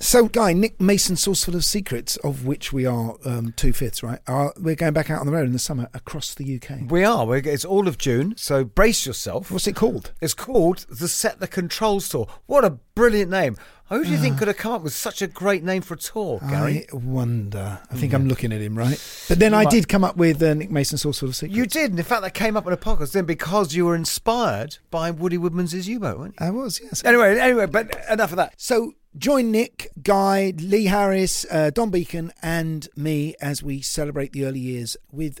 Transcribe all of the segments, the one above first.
So, Guy, Nick Mason, Saucerful of Secrets, of which we are um, two fifths, right? Are, we're going back out on the road in the summer across the UK. We are. We're, it's all of June, so brace yourself. What's it called? It's called the Set the Controls Tour. What a brilliant name! Who do you think could have come up with such a great name for a tour, Gary? I wonder. I think I'm looking at him, right? But then I might- did come up with uh, Nick Mason, Saucerful of Secrets. You did, and in fact, that came up in a podcast then because you were inspired by Woody Woodmansey's U-Boat, weren't you? I was, yes. Anyway, anyway, but enough of that. So join Nick, Guy, Lee Harris, uh, Dom Beken, and me as we celebrate the early years with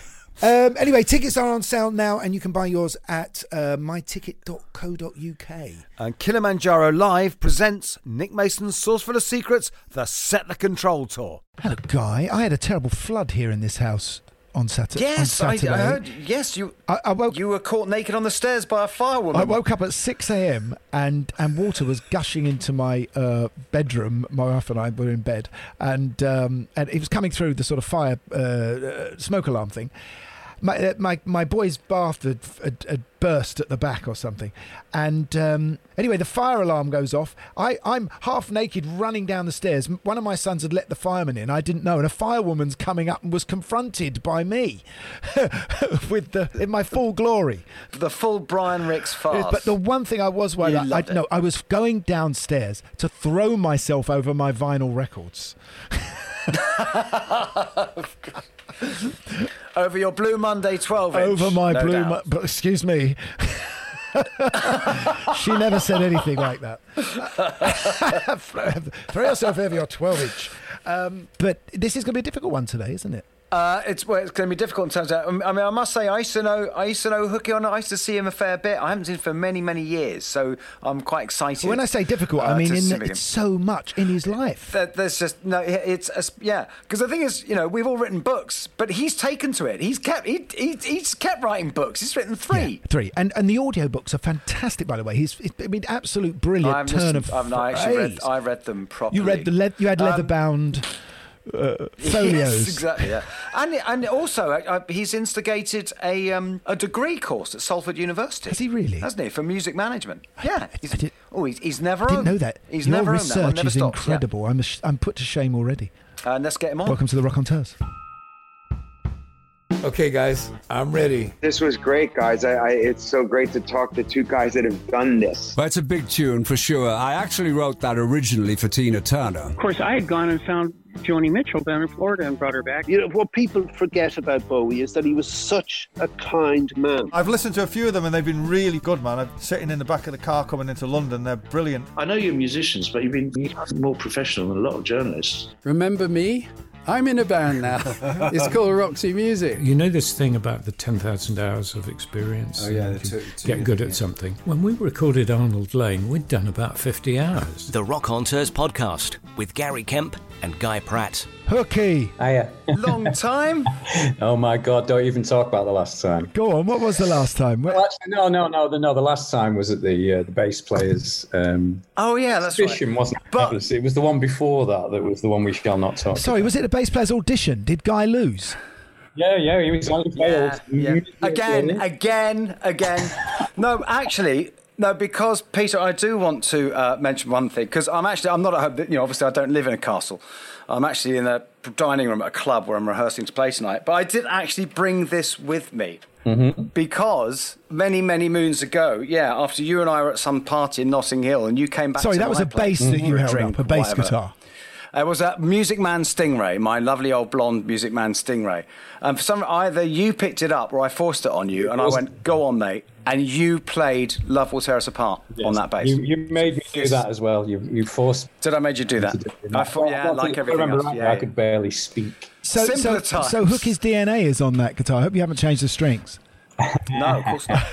um, anyway, tickets are on sale now, and you can buy yours at uh, myticket.co.uk. And Kilimanjaro Live presents Nick Mason's Saucerful of Secrets, the Set the Control Tour. Hello, Guy. I had a terrible flood here in this house on Saturday. on Yes, I, Saturday. I heard. Yes, you. I, I woke. You were caught naked on the stairs by a firewoman. I woke up at 6 a.m. and and water was gushing into my uh, bedroom. My wife and I were in bed, and um, and it was coming through the sort of fire uh, uh, smoke alarm thing. My uh, my my boy's bath had, had, had burst at the back or something, and um, anyway, the fire alarm goes off. I I'm half naked running down the stairs. One of my sons had let the fireman in. I didn't know, and a firewoman's coming up and was confronted by me with the in my full glory. the full Brian Rix farce. But the one thing I was worried I, it. no, I was going downstairs to throw myself over my vinyl records. over your Blue Monday 12 inch. over my no blue. but excuse me. she never said anything like that. throw yourself over your 12 inch. Um, but this is going to be a difficult one today, isn't it? Uh, it's well, it's going to be difficult in terms of. um, I mean, I must say, I used to know, I used to know Hooky on. it. I used to see him a fair bit. I haven't seen him for many, many years, so I'm quite excited. When I say difficult, I uh, mean in it's so much in his life. That there's just no. It's a, yeah. Because the thing is, you know, we've all written books, but he's taken to it. He's kept. He, he, he's kept writing books. He's written three. Yeah, three, and and the audiobooks are fantastic. By the way, he's I mean absolute brilliant turn listened- of I've not actually read. I read them properly. You read the le- you had leather Um, bound uh, folios. Yes, exactly. Yeah, and and also uh, uh, he's instigated a um, a degree course at Salford University. Has he really? Hasn't he for music management? Yeah. I He's, did- oh, he's, he's never. I didn't owned- know that. He's Your never owned that one, research never is stopped, yeah. incredible. I'm ash- I'm put to shame already. Uh, let's get him on. Welcome to the Rockonteurs. Okay, guys, I'm ready. This was great, guys. I, I, it's so great to talk to two guys that have done this. Well, it's a big tune for sure. I actually wrote that originally for Tina Turner. Of course, I had gone and found Joni Mitchell down in Florida and brought her back. You know, what people forget about Bowie is that he was such a kind man. I've listened to a few of them and they've been really good, man. I'm sitting in the back of the car coming into London. They're brilliant. I know you're musicians, but you've been more professional than a lot of journalists. Remember me? I'm in a band now. it's called Roxy Music. You know this thing about the 10,000 hours of experience? Oh, yeah, and the two- two get years, good at something. When we recorded Arnold Layne, we'd done about 50 hours. The Rockonteurs podcast with Gary Kemp and Guy Pratt. Hooky. Hiya. Long time. oh my God! Don't even talk about the last time. Go on. What was the last time? Well, actually, no, no, no, the, no. The last time was at the uh, the bass players. Um, Oh yeah, that's right. audition, wasn't it? It was, it was the one before that. That was the one we shall not talk. Sorry, was it the bass player's audition? Did Guy lose? Yeah, yeah, he was on the Yeah, failed. yeah. Again, again, again. no, actually, no, because Peter, I do want to uh, mention one thing because I'm actually I'm not at home. You know, obviously, I don't live in a castle. I'm actually in a dining room at a club where I'm rehearsing to play tonight. But I did actually bring this with me Mm-hmm. because many, many moons ago, yeah, after you and I were at some party in Notting Hill, and you came back. Sorry, to that was a bass that you for held drink up, a bass whatever. guitar. Uh, it was a Music Man Stingray, my lovely old blonde Music Man Stingray. And for some, either you picked it up or I forced it on you, and I went, "Go on, mate." And you played "Love Will Tear Us Apart" on that bass. You, you made me do that as well. You you forced. Did I made you do that? I thought, yeah, Well, like if I remember else. right, Yeah, I could barely speak. So, so, Simpler times. so Hookie's DNA is on that guitar. I hope you haven't changed the strings. No, of course not.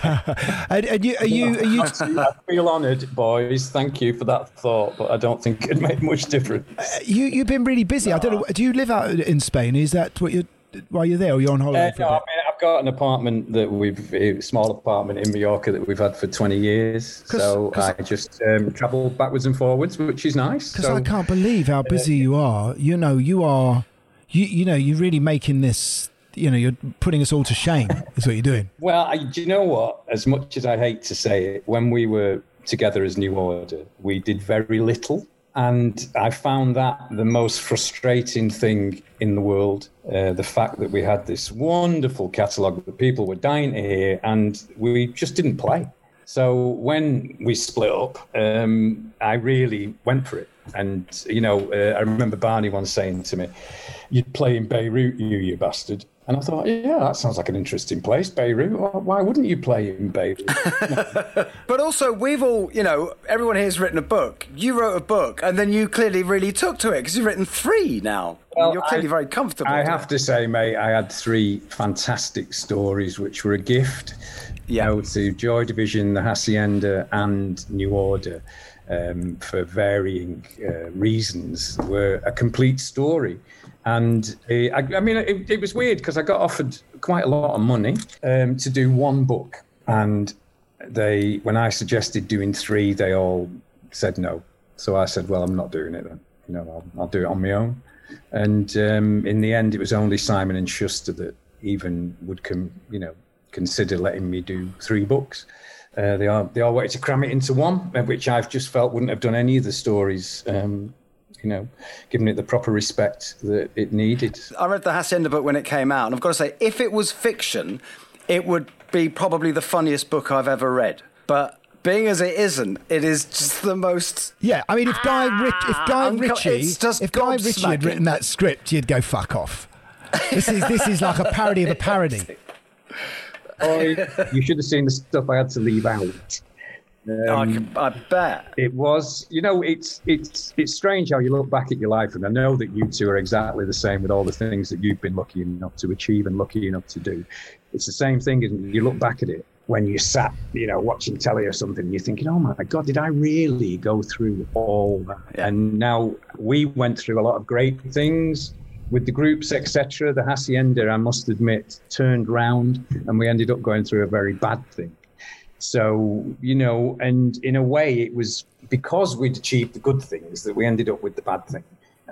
And, and you, are you, are you, I feel honoured, boys. Thank you for that thought, but I don't think it made much difference. you, you've been really busy. I don't know. Do you live out in Spain? Is that what you while you're there, or you're on holiday Uh, for no, a I bit? mean, I've got an apartment that we've a small apartment in Mallorca that we've had for 20 years. 'Cause- so 'cause- I just um, travel backwards and forwards, which is nice. Because So, I can't believe how busy you are. You know, you are, you you know, you're really making this. You know, you're putting us all to shame. Is what you're doing. Well, I, do you know what? As much as I hate to say it, when we were together as New Order, we did very little. And I found that the most frustrating thing in the world. Uh, the fact that we had this wonderful catalogue that people were dying to hear, and we just didn't play. So when we split up, um, I really went for it. And, you know, uh, I remember Barney once saying to me, You'd play in Beirut, you, you bastard. And I thought, yeah, that sounds like an interesting place, Beirut. Why- Why wouldn't you play in Beirut? But also, we've all, you know, everyone here's written a book. You wrote a book, and then you clearly really took to it because you've written three now. Well, You're clearly I- very comfortable. I have it. to say, mate, I had three fantastic stories, which were a gift Yeah. you know, to Joy Division, the Hacienda, and New Order, um, for varying uh, reasons, were a complete story. And uh, I, I mean, it, it was weird because I got offered quite a lot of money um, to do one book, and they, when I suggested doing three, they all said no. So I said, well, I'm not doing it then. You know, I'll, I'll do it on my own. And um, in the end, it was only Simon and Schuster that even would come, you know, consider letting me do three books. Uh, they are they all wanted to cram it into one, uh, which I've just felt wouldn't have done any of the stories, um, you know, given it the proper respect that it needed. I read the Hacienda book when it came out, and I've got to say, if it was fiction, it would be probably the funniest book I've ever read. But being as it isn't, it is just the most. Yeah, I mean, if Guy ah, Rich, if Guy Unco- Ritchie, just if Guy Ritchie had written that script, you'd go fuck off. This is this is like a parody of a parody. Boy, you should have seen the stuff I had to leave out. I, Um, can- I bet. It was, you know, it's it's it's strange how you look back at your life, and I know that you two are exactly the same with all the things that you've been lucky enough to achieve and lucky enough to do. It's the same thing, and you look back at it when you sat, you know, watching telly or something, and you're thinking, "Oh my God, did I really go through all that?" And now we went through a lot of great things with the groups, etc. The hacienda, I must admit, turned round, and we ended up going through a very bad thing. So, you know, and in a way, it was because we'd achieved the good things that we ended up with the bad thing.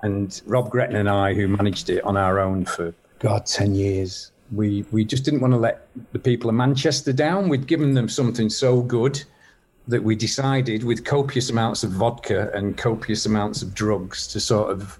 And Rob Gretton and I, who managed it on our own for, God, 10 years, we, we just didn't want to let the people of Manchester down. We'd given them something so good that we decided, with copious amounts of vodka and copious amounts of drugs, to sort of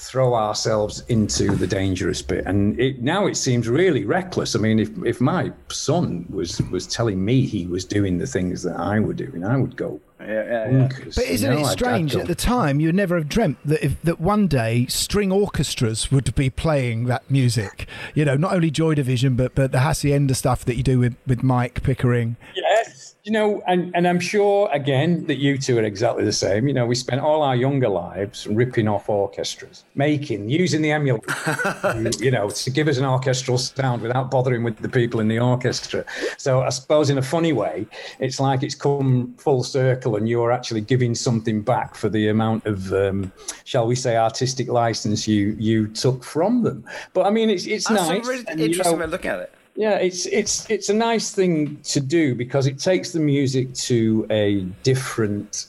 throw ourselves into the dangerous bit. And it, now it seems really reckless. I mean, if, if my son was, was telling me he was doing the things that I were doing, I would go. Yeah, yeah, bonkers, But isn't know? it I'd- I'd strange? go- At the time, you'd never have dreamt that if, that one day string orchestras would be playing that music. You know, not only Joy Division, but but the Hacienda stuff that you do with, with Mike Pickering. Yes, you know, and, and I'm sure again that you two are exactly the same. You know, we spent all our younger lives ripping off orchestras, making, using the emulator, you know, to give us an orchestral sound without bothering with the people in the orchestra. So I suppose in a funny way, it's like it's come full circle and you're actually giving something back for the amount of, um, shall we say, artistic license you you took from them. But I mean, it's it's That's nice. really and, you interesting know, way of looking at it. Yeah, it's it's it's a nice thing to do because it takes the music to a different.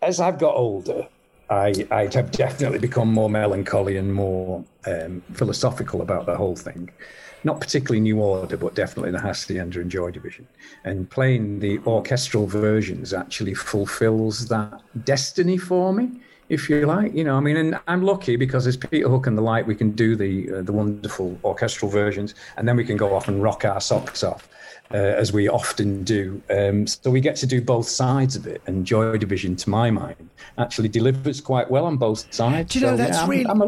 As I've got older, I I have definitely become more melancholy and more um, philosophical about the whole thing. Not particularly New Order, but definitely the Hacienda and Joy Division. And playing the orchestral versions actually fulfills that destiny for me if you like. You know, I mean, and I'm lucky because as Peter Hook and the like, we can do the uh, the wonderful orchestral versions, and then we can go off and rock our socks off. Uh, as we often do. Um, so we get to do both sides of it. And Joy Division, to my mind, actually delivers quite well on both sides. Do you know So, that's yeah, I'm- really? I'm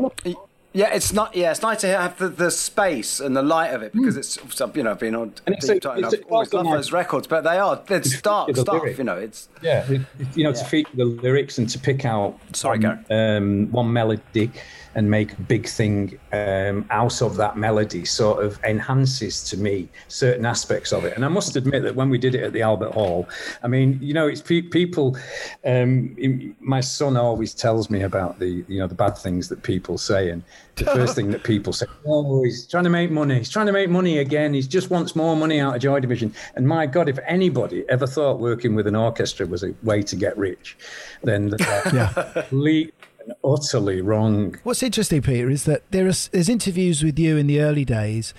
Yeah, it's not. Yeah, it's nice to have the, the space and the light of it because it's you know been on. And it's a- time. it's I've always loved those records, but they are it's dark the stuff. lyric. You know, it's Yeah, it- you know, to feature the lyrics and to pick out Sorry, one, um, one melody and make a big thing um, out of that melody sort of enhances to me certain aspects of it. And I must admit that when we did it at the Albert Hall, I mean, you know, it's pe- people. Um, my son always tells me about the you know the bad things that people say, and the first thing that people say, oh, he's trying to make money. He's trying to make money again. He just wants more money out of Joy Division. And my God, if anybody ever thought working with an orchestra was a way to get rich, then they're completely and utterly wrong. What's interesting, Peter, is that there is there's interviews with you in the early days,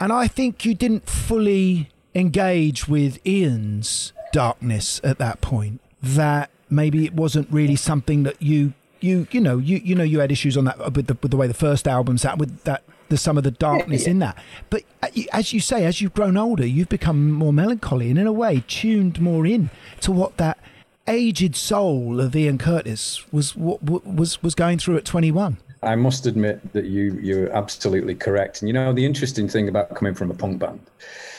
and I think you didn't fully engage with Ian's darkness at that point. That maybe it wasn't really something that you you you know you you know you had issues on that with the with the way the first album sat with that. There's some of the darkness in that, but uh, as you say, as you've grown older, you've become more melancholy and, in a way, tuned more in to what that aged soul of Ian Curtis was what was was going through at 21. I must admit that you you're absolutely correct. And you know the interesting thing about coming from a punk band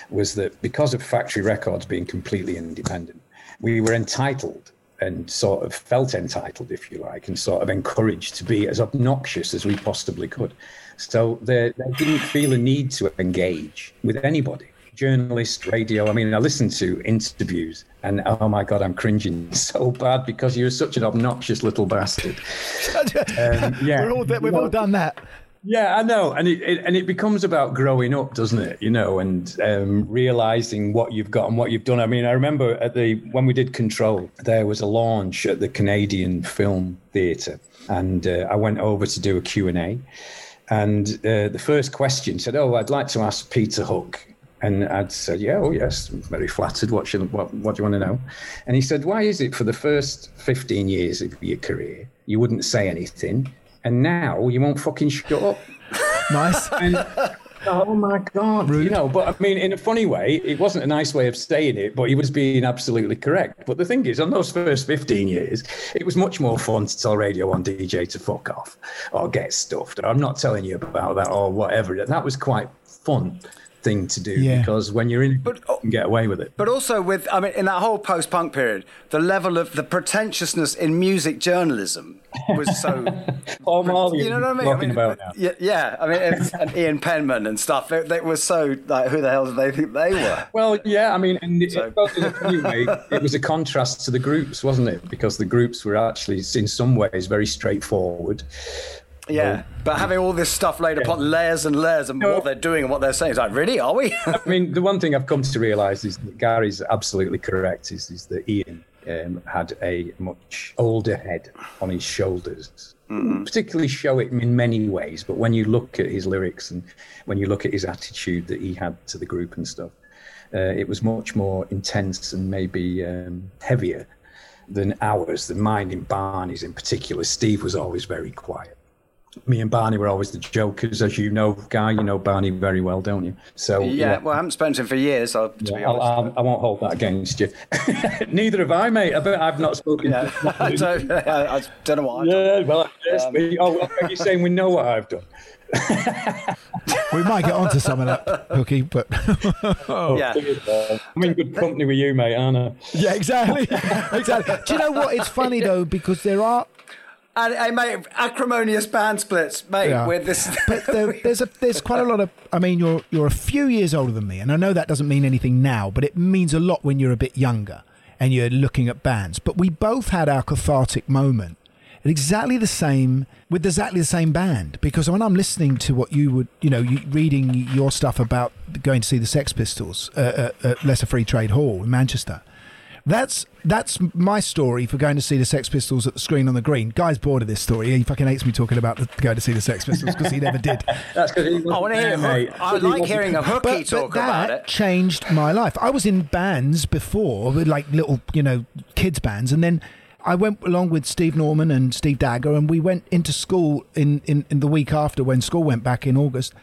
was that because of Factory Records being completely independent, we were entitled and sort of felt entitled, if you like, and sort of encouraged to be as obnoxious as we possibly could. So they, they didn't feel a need to engage with anybody. Journalist, radio. I mean, I listen to interviews and oh my God, I'm cringing so bad because you're such an obnoxious little bastard. Um, yeah. We're all, we've all done that. Yeah, I know, and it, it and it becomes about growing up, doesn't it? You know, and um, realizing what you've got and what you've done. I mean, I remember at the when we did Control, there was a launch at the Canadian Film Theatre, and uh, I went over to do a Q and A, and uh, the first question said, "Oh, I'd like to ask Peter Hook." And I'd said, "Yeah, oh yes, I'm very flattered. What, should, what, what do you want to know?" And he said, "Why is it for the first 15 years of your career you wouldn't say anything, and now you won't fucking shut up?" Nice. And, oh my god, you know. But I mean, in a funny way, it wasn't a nice way of saying it, but he was being absolutely correct. But the thing is, on those first 15 years, it was much more fun to tell Radio One DJ to fuck off or get stuffed. I'm not telling you about that or whatever. That was quite fun thing to do Yeah. because when you're in, it, you can get away with it. But also with, I mean, in that whole post-punk period, the level of the pretentiousness in music journalism was so. Paul Morley, you know what I mean? I talking mean, about now. yeah, yeah. I mean, and, and Ian Penman and stuff. They, they were so like, who the hell did they think they were? Well, yeah, I mean, and it, it felt in a funny way, it was a contrast to the groups, wasn't it? Because the groups were actually, in some ways, very straightforward. Yeah, but having all this stuff laid upon layers and layers and what they're doing and what they're saying, it's like, really, are we? I mean, the one thing I've come to realise is that Gary's absolutely correct. Is is that Ian um, had a much older head on his shoulders. Particularly show it in many ways, but when you look at his lyrics and when you look at his attitude that he had to the group and stuff, uh, it was much more intense and maybe um, heavier than ours, than mine in Barney's in particular. Steve was always very quiet. Me and Barney were always the jokers, as you know, Guy. You know Barney very well, don't you? So yeah, well, I haven't spoken to him for years, so, to be yeah, I'll, I'll, I will not hold that against you. Neither have I, mate. I bet I've not spoken. Yeah, I don't, I, I don't know what I've yeah, well, yes, Um, we- oh, well, you're saying we know what I've done. We might get onto some of that, Hooky, but Yeah. I'm in good company with you, mate, aren't I? yeah, exactly, exactly. Do you know what? It's funny though because there are And, hey, mate, acrimonious band splits, mate, Yeah. with this. but there, there's a there's quite a lot of. I mean, you're you're a few years older than me, and I know that doesn't mean anything now, but it means a lot when you're a bit younger and you're looking at bands. But we both had our cathartic moment at exactly the same with exactly the same band because when I'm listening to what you would, you know, you, reading your stuff about going to see the Sex Pistols uh, at, at Lesser Free Trade Hall in Manchester. That's that's my story for going to see the Sex Pistols at the screen on the green. Guy's bored of this story. He fucking hates me talking about the, going to see the Sex Pistols because he never did. That's because I want to hear. mate. Hook, I like hearing a hooky But, talk but that about it. changed my life. I was in bands before, with like little, you know, kids bands, and then I went along with Steve Norman and Steve Dagger, and we went into school in, in, in the week after when school went back in August,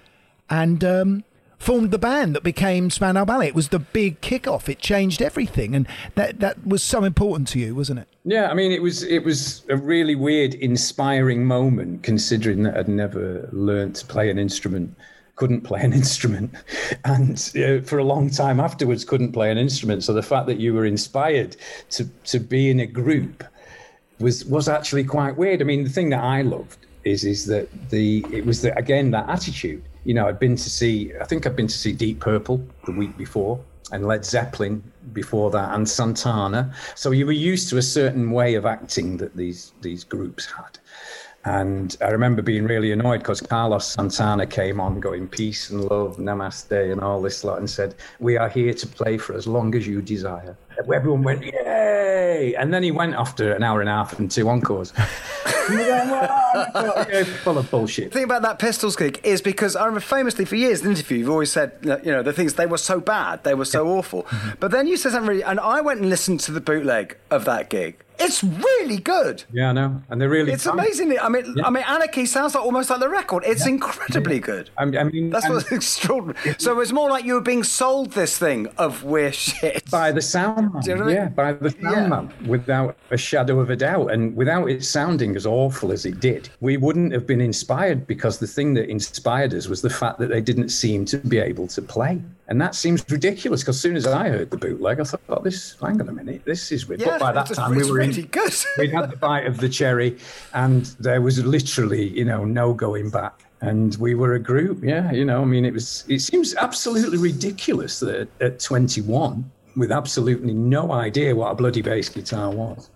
and um, formed the band that became Spandau Ballet. It was the big kickoff. It changed everything, and that that was so important to you, wasn't it? Yeah, I mean, it was it was a really weird, inspiring moment, considering that I'd never learned to play an instrument, couldn't play an instrument, and uh, for a long time afterwards couldn't play an instrument. So the fact that you were inspired to to be in a group was was actually quite weird. I mean, the thing that I loved is is that the it was the, again that attitude you know, I'd been to see, I think I'd been to see Deep Purple the week before and Led Zeppelin before that and Santana. So you were used to a certain way of acting that these these groups had. And I remember being really annoyed because Carlos Santana came on going peace and love, namaste, and all this lot, and said, We are here to play for as long as you desire. Everyone went, Yay! And then he went after an hour and a half and two encores. full of bullshit. The thing about that Pistols gig is because I remember famously for years in the interview, you've always said, you know, the things, they were so bad, they were so awful. But then you said something really, and I went and listened to the bootleg of that gig. It's really good. Yeah, I know, and they're really. It's amazing. I mean, yeah. I mean, Anarchy sounds like almost like the record. It's yeah. incredibly yeah. good. I mean, that's what's extraordinary. So it's more like you were being sold this thing of we're shit by the sound man. You know yeah, I mean? by the sound man, without a shadow of a doubt, and without it sounding as awful as it did, we wouldn't have been inspired because the thing that inspired us was the fact that they didn't seem to be able to play. And that seems ridiculous because as soon as I heard the bootleg, I thought, oh, this, hang on a minute, this is weird. Yeah, but by that time, we were in, good. we'd had the bite of the cherry and there was literally, you know, no going back. And we were a group. Yeah. You know, I mean, it was, it seems absolutely ridiculous that at 21, with absolutely no idea what a bloody bass guitar was,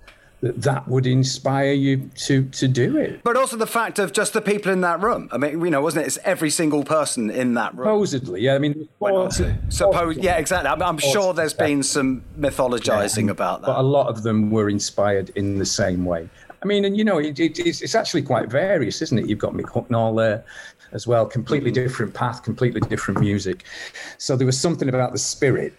that that would inspire you to to do it. But also the fact of just the people in that room. I mean, you know, wasn't it? It's every single person in that room. Supposedly, yeah. I mean, well, suppose, yeah, exactly. I'm, I'm sure there's been some mythologizing yeah, about that, but a lot of them were inspired in the same way. I mean, and you know, it, it, it's, it's actually quite various, isn't it? You've got Mick Hucknall there as well, completely mm-hmm. different path, completely different music. So there was something about the spirit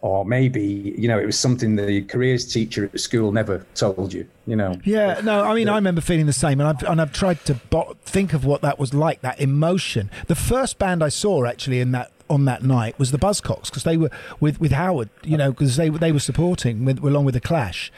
or maybe you know it was something the careers teacher at the school never told you you know? Yeah no i mean i remember feeling the same and i've, and I've tried to bo- think of what that was like that emotion. The first band i saw actually in that on that night was the buzzcocks because they were with with howard you know because they, they were supporting with, along with the clash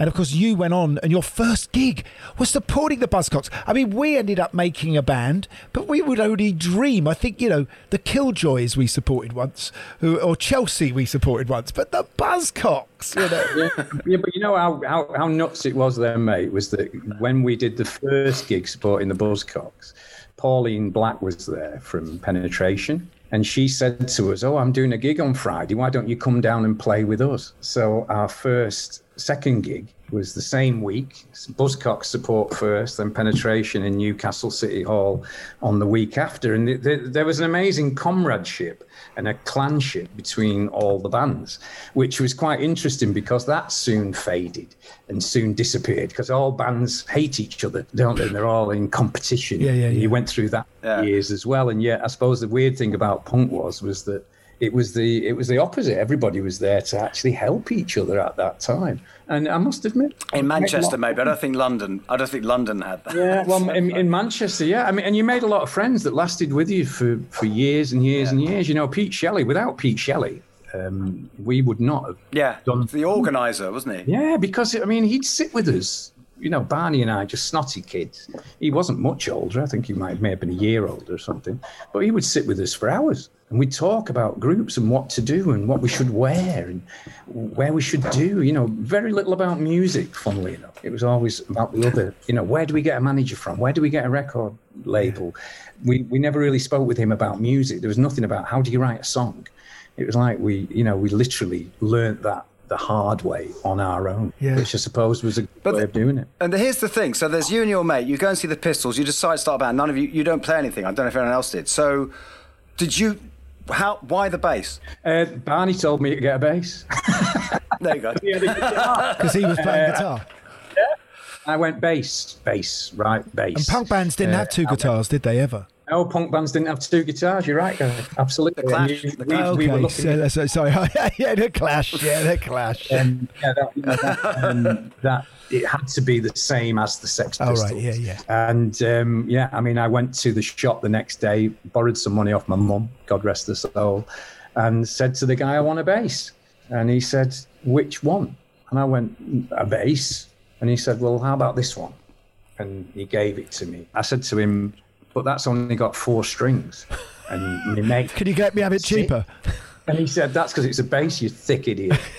and of course, you went on, and your first gig was supporting the Buzzcocks. I mean, we ended up making a band, but we would only dream. I think, you know, the Killjoys we supported once, or Chelsea we supported once, but the Buzzcocks, you know. yeah, yeah, but you know how, how, how nuts it was then, mate, was that when we did the first gig supporting the Buzzcocks, Pauline Black was there from Penetration. And she said to us, Oh, I'm doing a gig on Friday. Why don't you come down and play with us? So our first second gig was the same week. Buzzcock support first, then penetration in Newcastle City Hall on the week after. And th- th- there was an amazing comradeship and a clanship between all the bands, which was quite interesting because that soon faded and soon disappeared because all bands hate each other, don't they? They're all in competition. Yeah, yeah, yeah. You went through that yeah. years as well. And yet, I suppose the weird thing about punk was was that it was the it was the opposite. Everybody was there to actually help each other at that time. And I must admit, in Manchester, maybe I don't think London. I don't think London had that. Yeah, well, in, in, Manchester, yeah. I mean, and you made a lot of friends that lasted with you for for years and years yeah. and years. You know, Pete Shelley. Without Pete Shelley, um, we would not have. Yeah, done the organizer, wasn't he? Yeah, because I mean, he'd sit with us you know, Barney and I, just snotty kids. He wasn't much older. I think he might may have been a year older or something. But he would sit with us for hours and we'd talk about groups and what to do and what we should wear and where we should do. You know, very little about music, funnily enough. It was always about the other. You know, where do we get a manager from? Where do we get a record label? We we never really spoke with him about music. There was nothing about how do you write a song. It was like we, you know, we literally learnt that the hard way on our own, yeah. which I suppose was a good but way the, of doing it. And the, here's the thing: so there's you and your mate. You go and see the Pistols. You decide to start a band. None of you, you don't play anything. I don't know if anyone else did. So, did you? How? Why the bass? Uh, Barney told me to get a bass. there you go. Because he was playing uh, guitar. I went bass, bass, right, bass. And punk bands didn't uh, have two guitars, did they ever? No, punk bands didn't have two guitars. You're right, Gary. Absolutely. Clash, And the we, okay, we were looking so, so, sorry. yeah, the clash. Yeah, the clash. um, yeah, that, you know, that, um, that it had to be the same as the Sex Pistols. Oh, right. Yeah, yeah. And um, yeah, I mean, I went to the shop the next day, borrowed some money off my mum, God rest her soul, and said to the guy, I want a bass. And he said, Which one? And I went, A bass. And he said, Well, how about this one? And he gave it to me. I said to him, But that's only got four strings. And my mate, Could you get me a bit cheaper? and he said, That's because it's a bass, you thick idiot.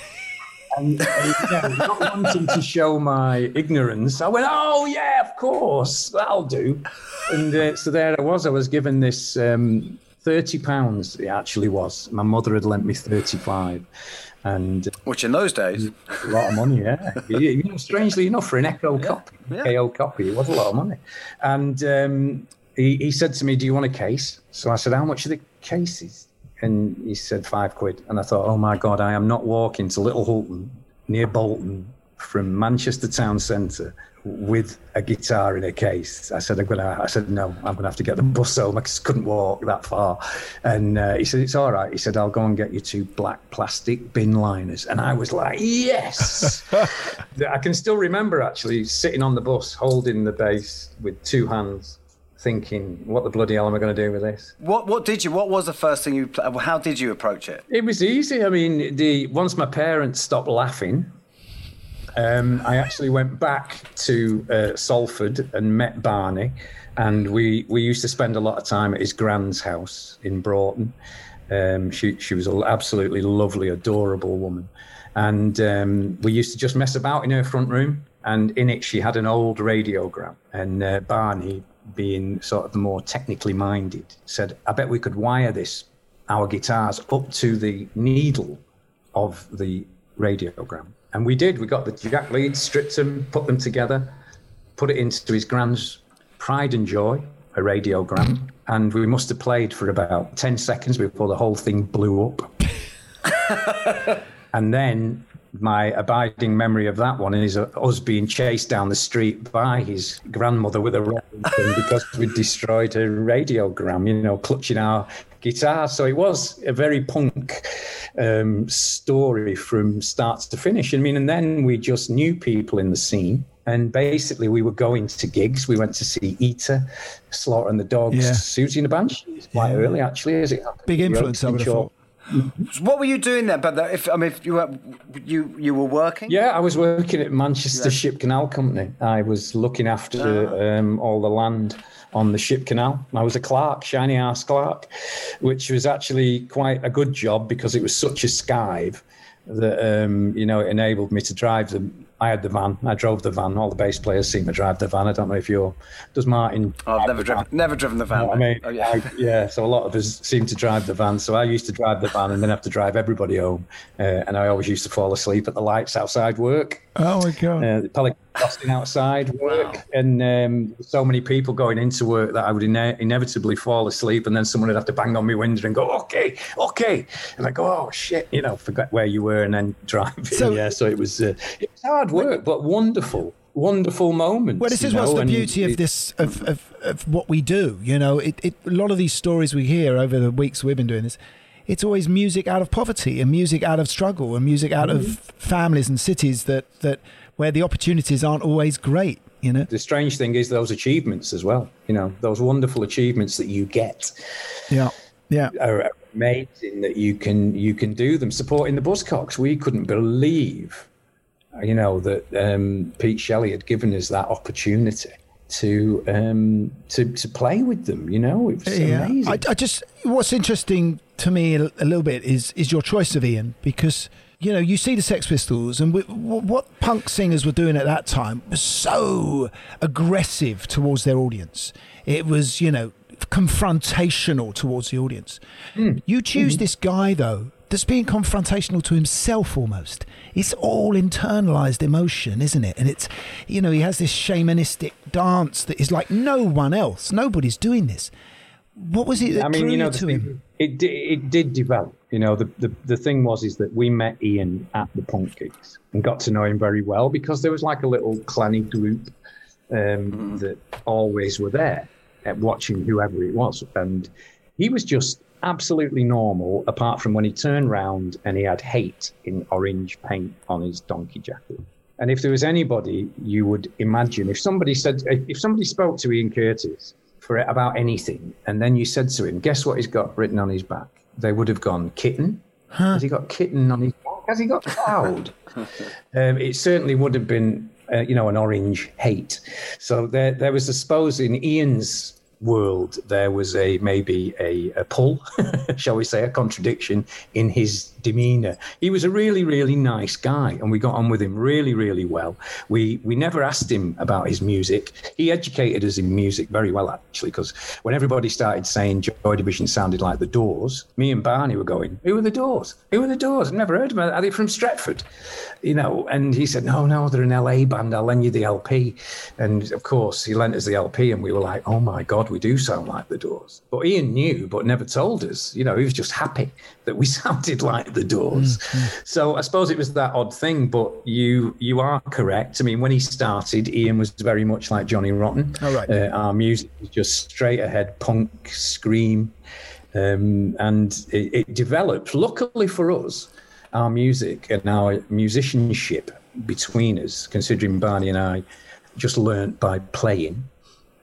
And, and yeah, not wanting to show my ignorance, I went, Oh, yeah, of course, that'll do. And uh, so there I was. I was given this um, 30 pounds, it actually was. My mother had lent me 35. And Which in those days, a lot of money, yeah. You- you know, strangely enough, for an Echo copy, KO copy, it was a lot of money. And um, he, he said to me, Do you want a case? So I said, How much are the cases? And he said, Five quid. And I thought, Oh my God, I am not walking to Little Hulton near Bolton from Manchester town centre with a guitar in a case. I said, I'm gonna. I said, no, I'm gonna have to get the bus home. I just couldn't walk that far. And uh, he said, it's all right. He said, I'll go and get you two black plastic bin liners. And I was like, yes. I can still remember actually sitting on the bus holding the bass with two hands, thinking, what the bloody hell am I going to do with this? what what did you? What was the first thing you? How did you approach it? It was easy. I mean, the once my parents stopped laughing, um, I actually went back to uh, Salford and met Barney, and we we used to spend a lot of time at his grand's house in Broughton. Um, she she was an absolutely lovely, adorable woman, and um, we used to just mess about in her front room. And in it, she had an old radiogram, and uh, Barney, being sort of the more technically minded, said, "I bet we could wire this our guitars up to the needle of the radiogram. And we did. We got the jack leads, stripped them, put them together, put it into his grand's pride and joy, a radiogram. And we must have played for about 10 seconds before the whole thing blew up. and then my abiding memory of that one is us being chased down the street by his grandmother with a Remington because we destroyed her radiogram, you know, clutching our guitar. So it was a very punk um, story from start to finish. I mean, and then we just knew people in the scene. And basically, we were going to gigs. We went to see Eater, Slaughter and the Dogs, Yeah. Siouxsie and the Banshees, quite early, actually, as it happened. Big influence, I would have thought. So what were you doing then? But if I mean, if you were you you were working. Yeah, I was working at Manchester Ship Canal Company. I was looking after um, all the land on the ship canal. I was a clerk, shiny ass clerk, which was actually quite a good job because it was such a skive that um, you know it enabled me to drive the. I had the van. I drove the van. All the bass players seem to drive the van. I don't know if you're. Does Martin? Oh, I've never driven never driven the van. I mean, oh, yeah. I- yeah. So a lot of us seem to drive the van. So I used to drive the van and then have to drive everybody home. Uh, and I always used to fall asleep at the lights outside work. Oh my god! Uh, the Pelican crossing outside work, and um, so many people going into work that I would ine- inevitably fall asleep, and then someone would have to bang on my window and go, "Okay, okay," and I go, "Oh shit," you know, forget where you were, and then drive. So- yeah, so it was uh, it was hard work, but wonderful, wonderful moments. Well, this you is what's know, the and beauty of it- this of, of, of what we do. You know, it, it a lot of these stories we hear over the weeks we've been doing this. It's always music out of poverty and music out of struggle and music out of families and cities that that where the opportunities aren't always great. You know. The strange thing is those achievements as well. You know, those wonderful achievements that you get. Yeah. Yeah. are amazing that you can you can do them. Supporting the Buzzcocks, we couldn't believe, you know, that um, Pete Shelley had given us that opportunity to um, to to play with them. You know, it was amazing. I, I just what's interesting to me a, a little bit is is your choice of Ian because you know you see the Sex Pistols and we, what punk singers were doing at that time was so aggressive towards their audience. It was you know confrontational towards the audience. You choose this guy though that's being confrontational to himself almost. It's all internalized emotion, isn't it? And it's, you know, he has this shamanistic dance that is like no one else. Nobody's doing this. What was it that I mean, drew you know, you the him? It did, it did develop. You know, the, the the thing was is that we met Ian at the punk gigs and got to know him very well because there was like a little clanny group um, that always were there. at watching whoever it was. And he was just absolutely normal, apart from when he turned round and he had hate in orange paint on his donkey jacket. And if there was anybody you would imagine, if somebody said, if somebody spoke to Ian Curtis for about anything, and then you said to him, guess what he's got written on his back? They would have gone, kitten. Has he got kitten on his back? Has he got cloud? um, it certainly would have been, uh, you know, an orange hate. So there, there was, I suppose, in Ian's world, there was a maybe a, a pull, shall we say, a contradiction in his demeanor. He was a really, really nice guy, and we got on with him really, really well. We we never asked him about his music. He educated us in music very well, actually, because when everybody started saying Joy Division sounded like the Doors, me and Barney were going, "Who are the Doors? Who are the Doors? I've never heard of them. Are they from Stretford?" You know, and he said, "No, no, they're an LA band. I'll lend you the LP." And of course, he lent us the LP, and we were like, "Oh my God, we do sound like the Doors." But Ian knew, but never told us. You know, he was just happy that we sounded like the Doors. So I suppose it was that odd thing. But you you are correct. I mean, when he started, Ian was very much like Johnny Rotten. All right. Uh, our music was just straight ahead punk scream, um, and it, it developed. Luckily for us, our music and our musicianship between us, considering Barney and I just learnt by playing,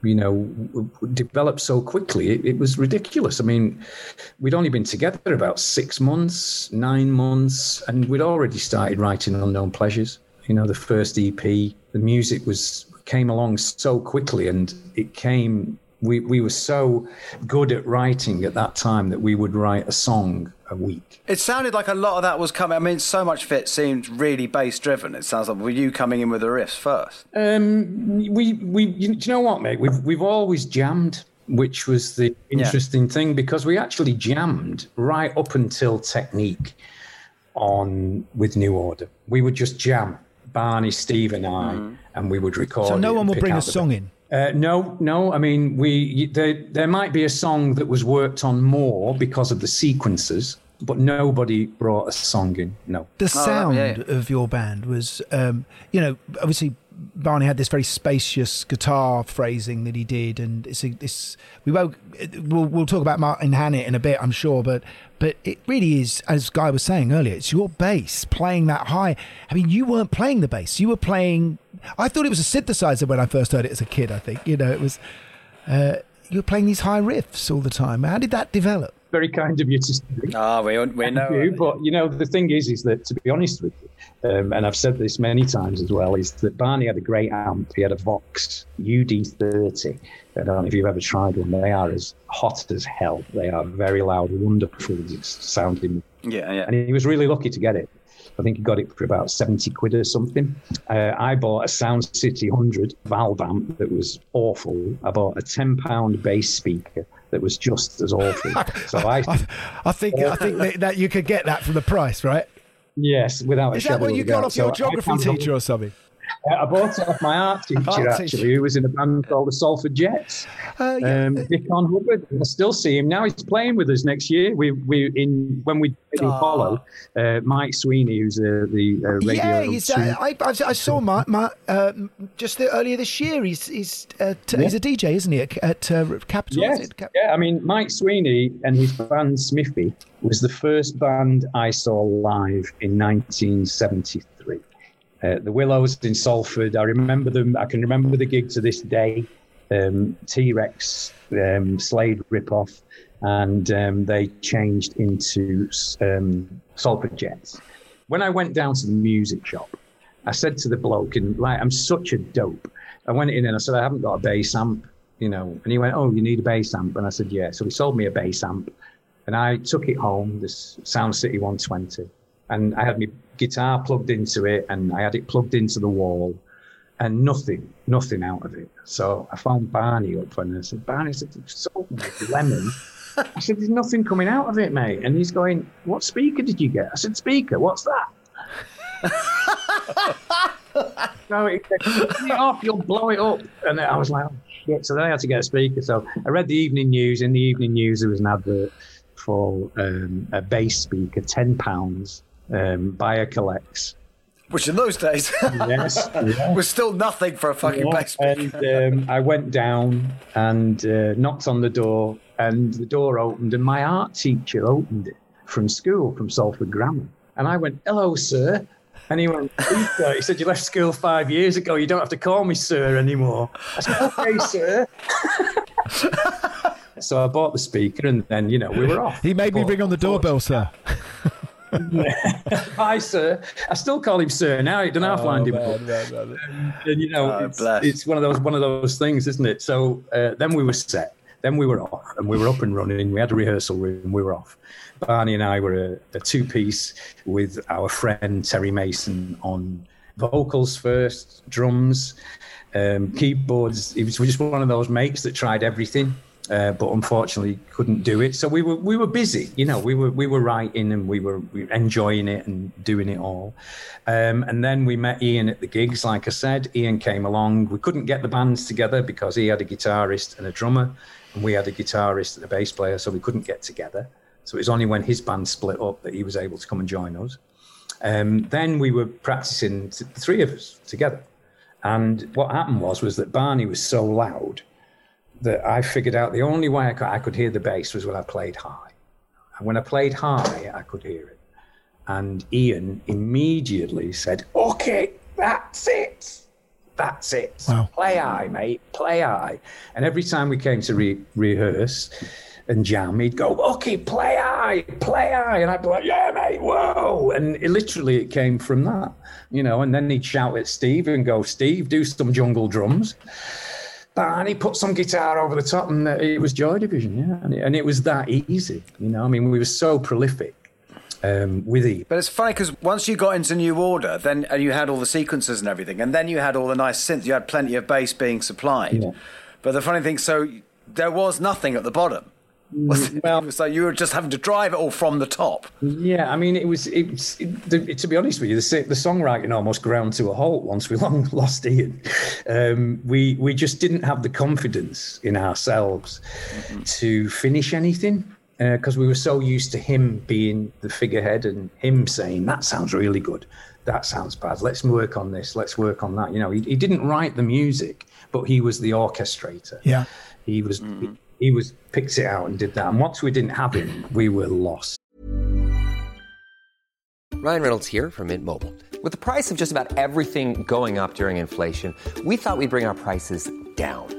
you know, developed so quickly. It, it was ridiculous. I mean, we'd only been together about six months, nine months, and we'd already started writing Unknown Pleasures. You know, the first EP, the music was came along so quickly, and it came. We we were so good at writing at that time that we would write a song a week. It sounded like a lot of that was coming. I mean, so much of it seemed really bass driven. It sounds like were you coming in with the riffs first? Um, we we you, do you know what, mate? We've we've always jammed, which was the interesting thing because we actually jammed right up until Technique on with New Order. We would just jam, Barney, Steve, and I, and we would record. So no one and will bring a song best. in. Uh, no, no. I mean, we there there might be a song that was worked on more because of the sequences, but nobody brought a song in. No. The sound of your band was, um, you know, obviously Barney had this very spacious guitar phrasing that he did, and it's, a, it's we won't we'll, we'll talk about Martin Hannett in a bit, I'm sure, but but it really is, as Guy was saying earlier, it's your bass playing that high. I mean, you weren't playing the bass; you were playing. I thought it was a synthesizer when I first heard it as a kid. I think you know it was. Uh, you were playing these high riffs all the time. How did that develop? very kind of you to say. Ah, we we know. you, but you know the thing is, is that to be honest with you, um, and I've said this many times as well, is that Barney had a great amp. He had a Vox AC30. I don't know if you've ever tried one. They are as hot as hell. They are very loud, wonderful sounding. Yeah, yeah. And he was really lucky to get it. I think he got it for about 70 quid or something. Uh, I bought a Sound City 100 valve amp that was awful. I bought a £10 bass speaker that was just as awful. So I, I think I think that, that you could get that for the price, right? Yes, without a Is that what you got? off your So geography teacher or something? Uh, I bought it off my art teacher, Art teacher. actually, who was in a band called the Salford Jets. Uh, yeah. um, Dickon Hubbard. I still see him now. He's playing with us next year. We we in when we did in Ah. Follow, uh, Mike Sweeney, who's uh, the uh, radio. Yeah, he's, uh, I, I, I saw my uh, just the, earlier this year. He's he's uh, t- Yeah. he's a DJ, isn't he? At, at uh, Capital. Yes. Cap- yeah. I mean, Mike Sweeney and his band Smithy was the first band I saw live in 1973. Uh, the Willows in Salford. I remember them. I can remember the gig to this day. Um, T Rex um, Slade ripoff, and um, they changed into um, Salford Jets. When I went down to the music shop, I said to the bloke, and like, I'm such a dope. I went in and I said, I haven't got a bass amp, you know. And he went, Oh, you need a bass amp? And I said, Yeah. So he sold me a bass amp. And I took it home, this Sound City 120. And I had my guitar plugged into it and I had it plugged into the wall and nothing, nothing out of it. So I found Barney up and I said, Barney, I said, "You sold lemon. I said, There's nothing coming out of it, mate. And he's going, What speaker did you get? I said, Speaker, what's that? no, it said, "Turn it off, you'll blow it up. And I was like, oh, shit. So then I had to get a speaker. So I read the evening news. In the evening news, there was an advert for um, a bass speaker, £10, um, buyer collects. Which in those days yes, yeah. was still nothing for a fucking Yeah, bass player. And um, I went down and uh, knocked on the door, and the door opened, and my art teacher opened it from school, from Salford Grammar. And I went, "Hello, sir." And he went, "Peter," he said, "You left school five years ago. You don't have to call me sir anymore." I said, "Okay, sir." so I bought the speaker, and then you know we were off. He made me ring on the doorbell, sir. Hi, sir. I still call him sir now. Don't have to Oh, wind him man, man, man. And, you know, Oh, it's, it's one of those one of those things, isn't it? So uh, then we were set. Then we were off, and we were up and running. We had a rehearsal room. We were off. Barney and I were a, a two-piece with our friend Terry Mason on vocals first, drums, um, keyboards. It was just one of those mates that tried everything. Uh, but unfortunately couldn't do it. So we were we were busy, you know. We were we were writing and we were, we were enjoying it and doing it all. Um, and then we met Ian at the gigs. Like I said, Ian came along. We couldn't get the bands together because he had a guitarist and a drummer, and we had a guitarist and a bass player, so we couldn't get together. So it was only when his band split up that he was able to come and join us. Um, then we were practicing the three of us together. And what happened was was that Barney was so loud that I figured out the only way I could, I could hear the bass was when I played high. And when I played high, I could hear it. And Ian immediately said, "Okay, that's it, that's it. Wow. Play high, mate. Play high." And every time we came to re- rehearse and jam, he'd go, "Okay, play high, play high," and I'd be like, "Yeah, mate, whoa!" And it, literally, it came from that, you know. And then he'd shout at Steve and go, "Steve, do some jungle drums." And he put some guitar over the top, and uh, it was Joy Division, yeah. And it, and it was that easy, you know. I mean, we were so prolific um, with it. But it's funny because once you got into New Order, then and you had all the sequences and everything, and then you had all the nice synth. You had plenty of bass being supplied. Yeah. But the funny thing, so there was nothing at the bottom. Was? Well- it was you were just having to drive it all from the top. Yeah, I mean, it was. It, was- it, the, to be honest with you, the, the songwriting almost ground to a halt once we long lost Ian. Um, we we just didn't have the confidence in ourselves mm-hmm. to finish anything uh, because we were so used to him being the figurehead and him saying that sounds really good, that sounds bad. Let's work on this. Let's work on that. You know, he, he didn't write the music, but he was the orchestrator. Yeah. He was. He, mm-hmm. He was picked it out and did that. And once we didn't have him, we were lost. Ryan Reynolds here from Mint Mobile. With the price of just about everything going up during inflation, we thought we'd bring our prices down.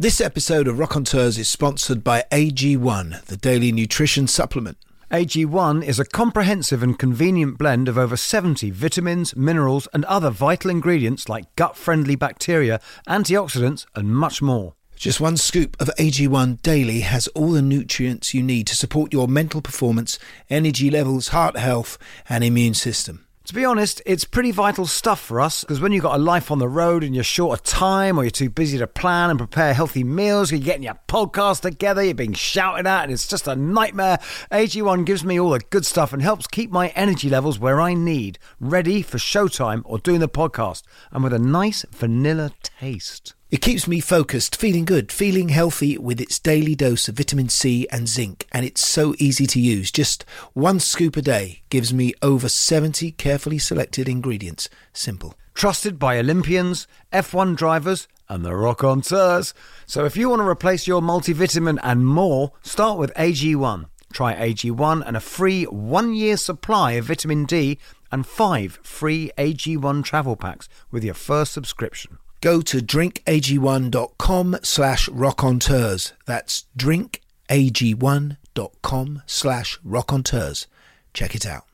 This episode of Rockonteurs is sponsored by AG1, the daily nutrition supplement. AG1 is a comprehensive and convenient blend of over 70 vitamins, minerals, and other vital ingredients like gut friendly bacteria, antioxidants, and much more. Just one scoop of AG1 daily has all the nutrients you need to support your mental performance, energy levels, heart health, and immune system. To be honest, it's pretty vital stuff for us because when you've got a life on the road and you're short of time or you're too busy to plan and prepare healthy meals, you're getting your podcast together, you're being shouted at, and it's just a nightmare. AG1 gives me all the good stuff and helps keep my energy levels where I need, ready for showtime or doing the podcast, and with a nice vanilla taste. It keeps me focused, feeling good, feeling healthy with its daily dose of vitamin C and zinc, and it's so easy to use. Just one scoop a day gives me over 70 carefully selected ingredients. Simple. Trusted by Olympians, F1 drivers, and the rock-on-teurs. So if you want to replace your multivitamin and more, start with AG1. Try AG1 and a free one-year supply of vitamin D and five free AG1 travel packs with your first subscription. Go to drinkag1.com slash rockonteurs. That's drinkag1.com slash rockonteurs. Check it out.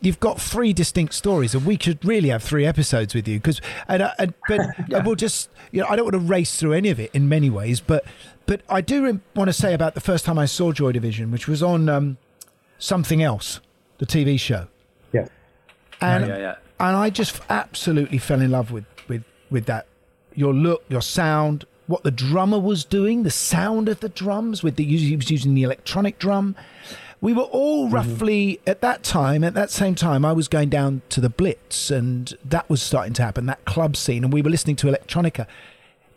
You've got three distinct stories, and we could really have three episodes with you. Because, and, uh, and but we'll just, you know, I don't want to race through any of it in many ways, but but I do rem- want to say about the first time I saw Joy Division, which was on um, something else, the TV show. Yeah. And yeah, yeah. and I just absolutely fell in love with with that. Your look, your sound, what the drummer was doing, the sound of the drums with the he was using the electronic drum. We were all mm-hmm. roughly at that time, at that same time, I was going down to the Blitz, and that was starting to happen, that club scene, and we were listening to electronica.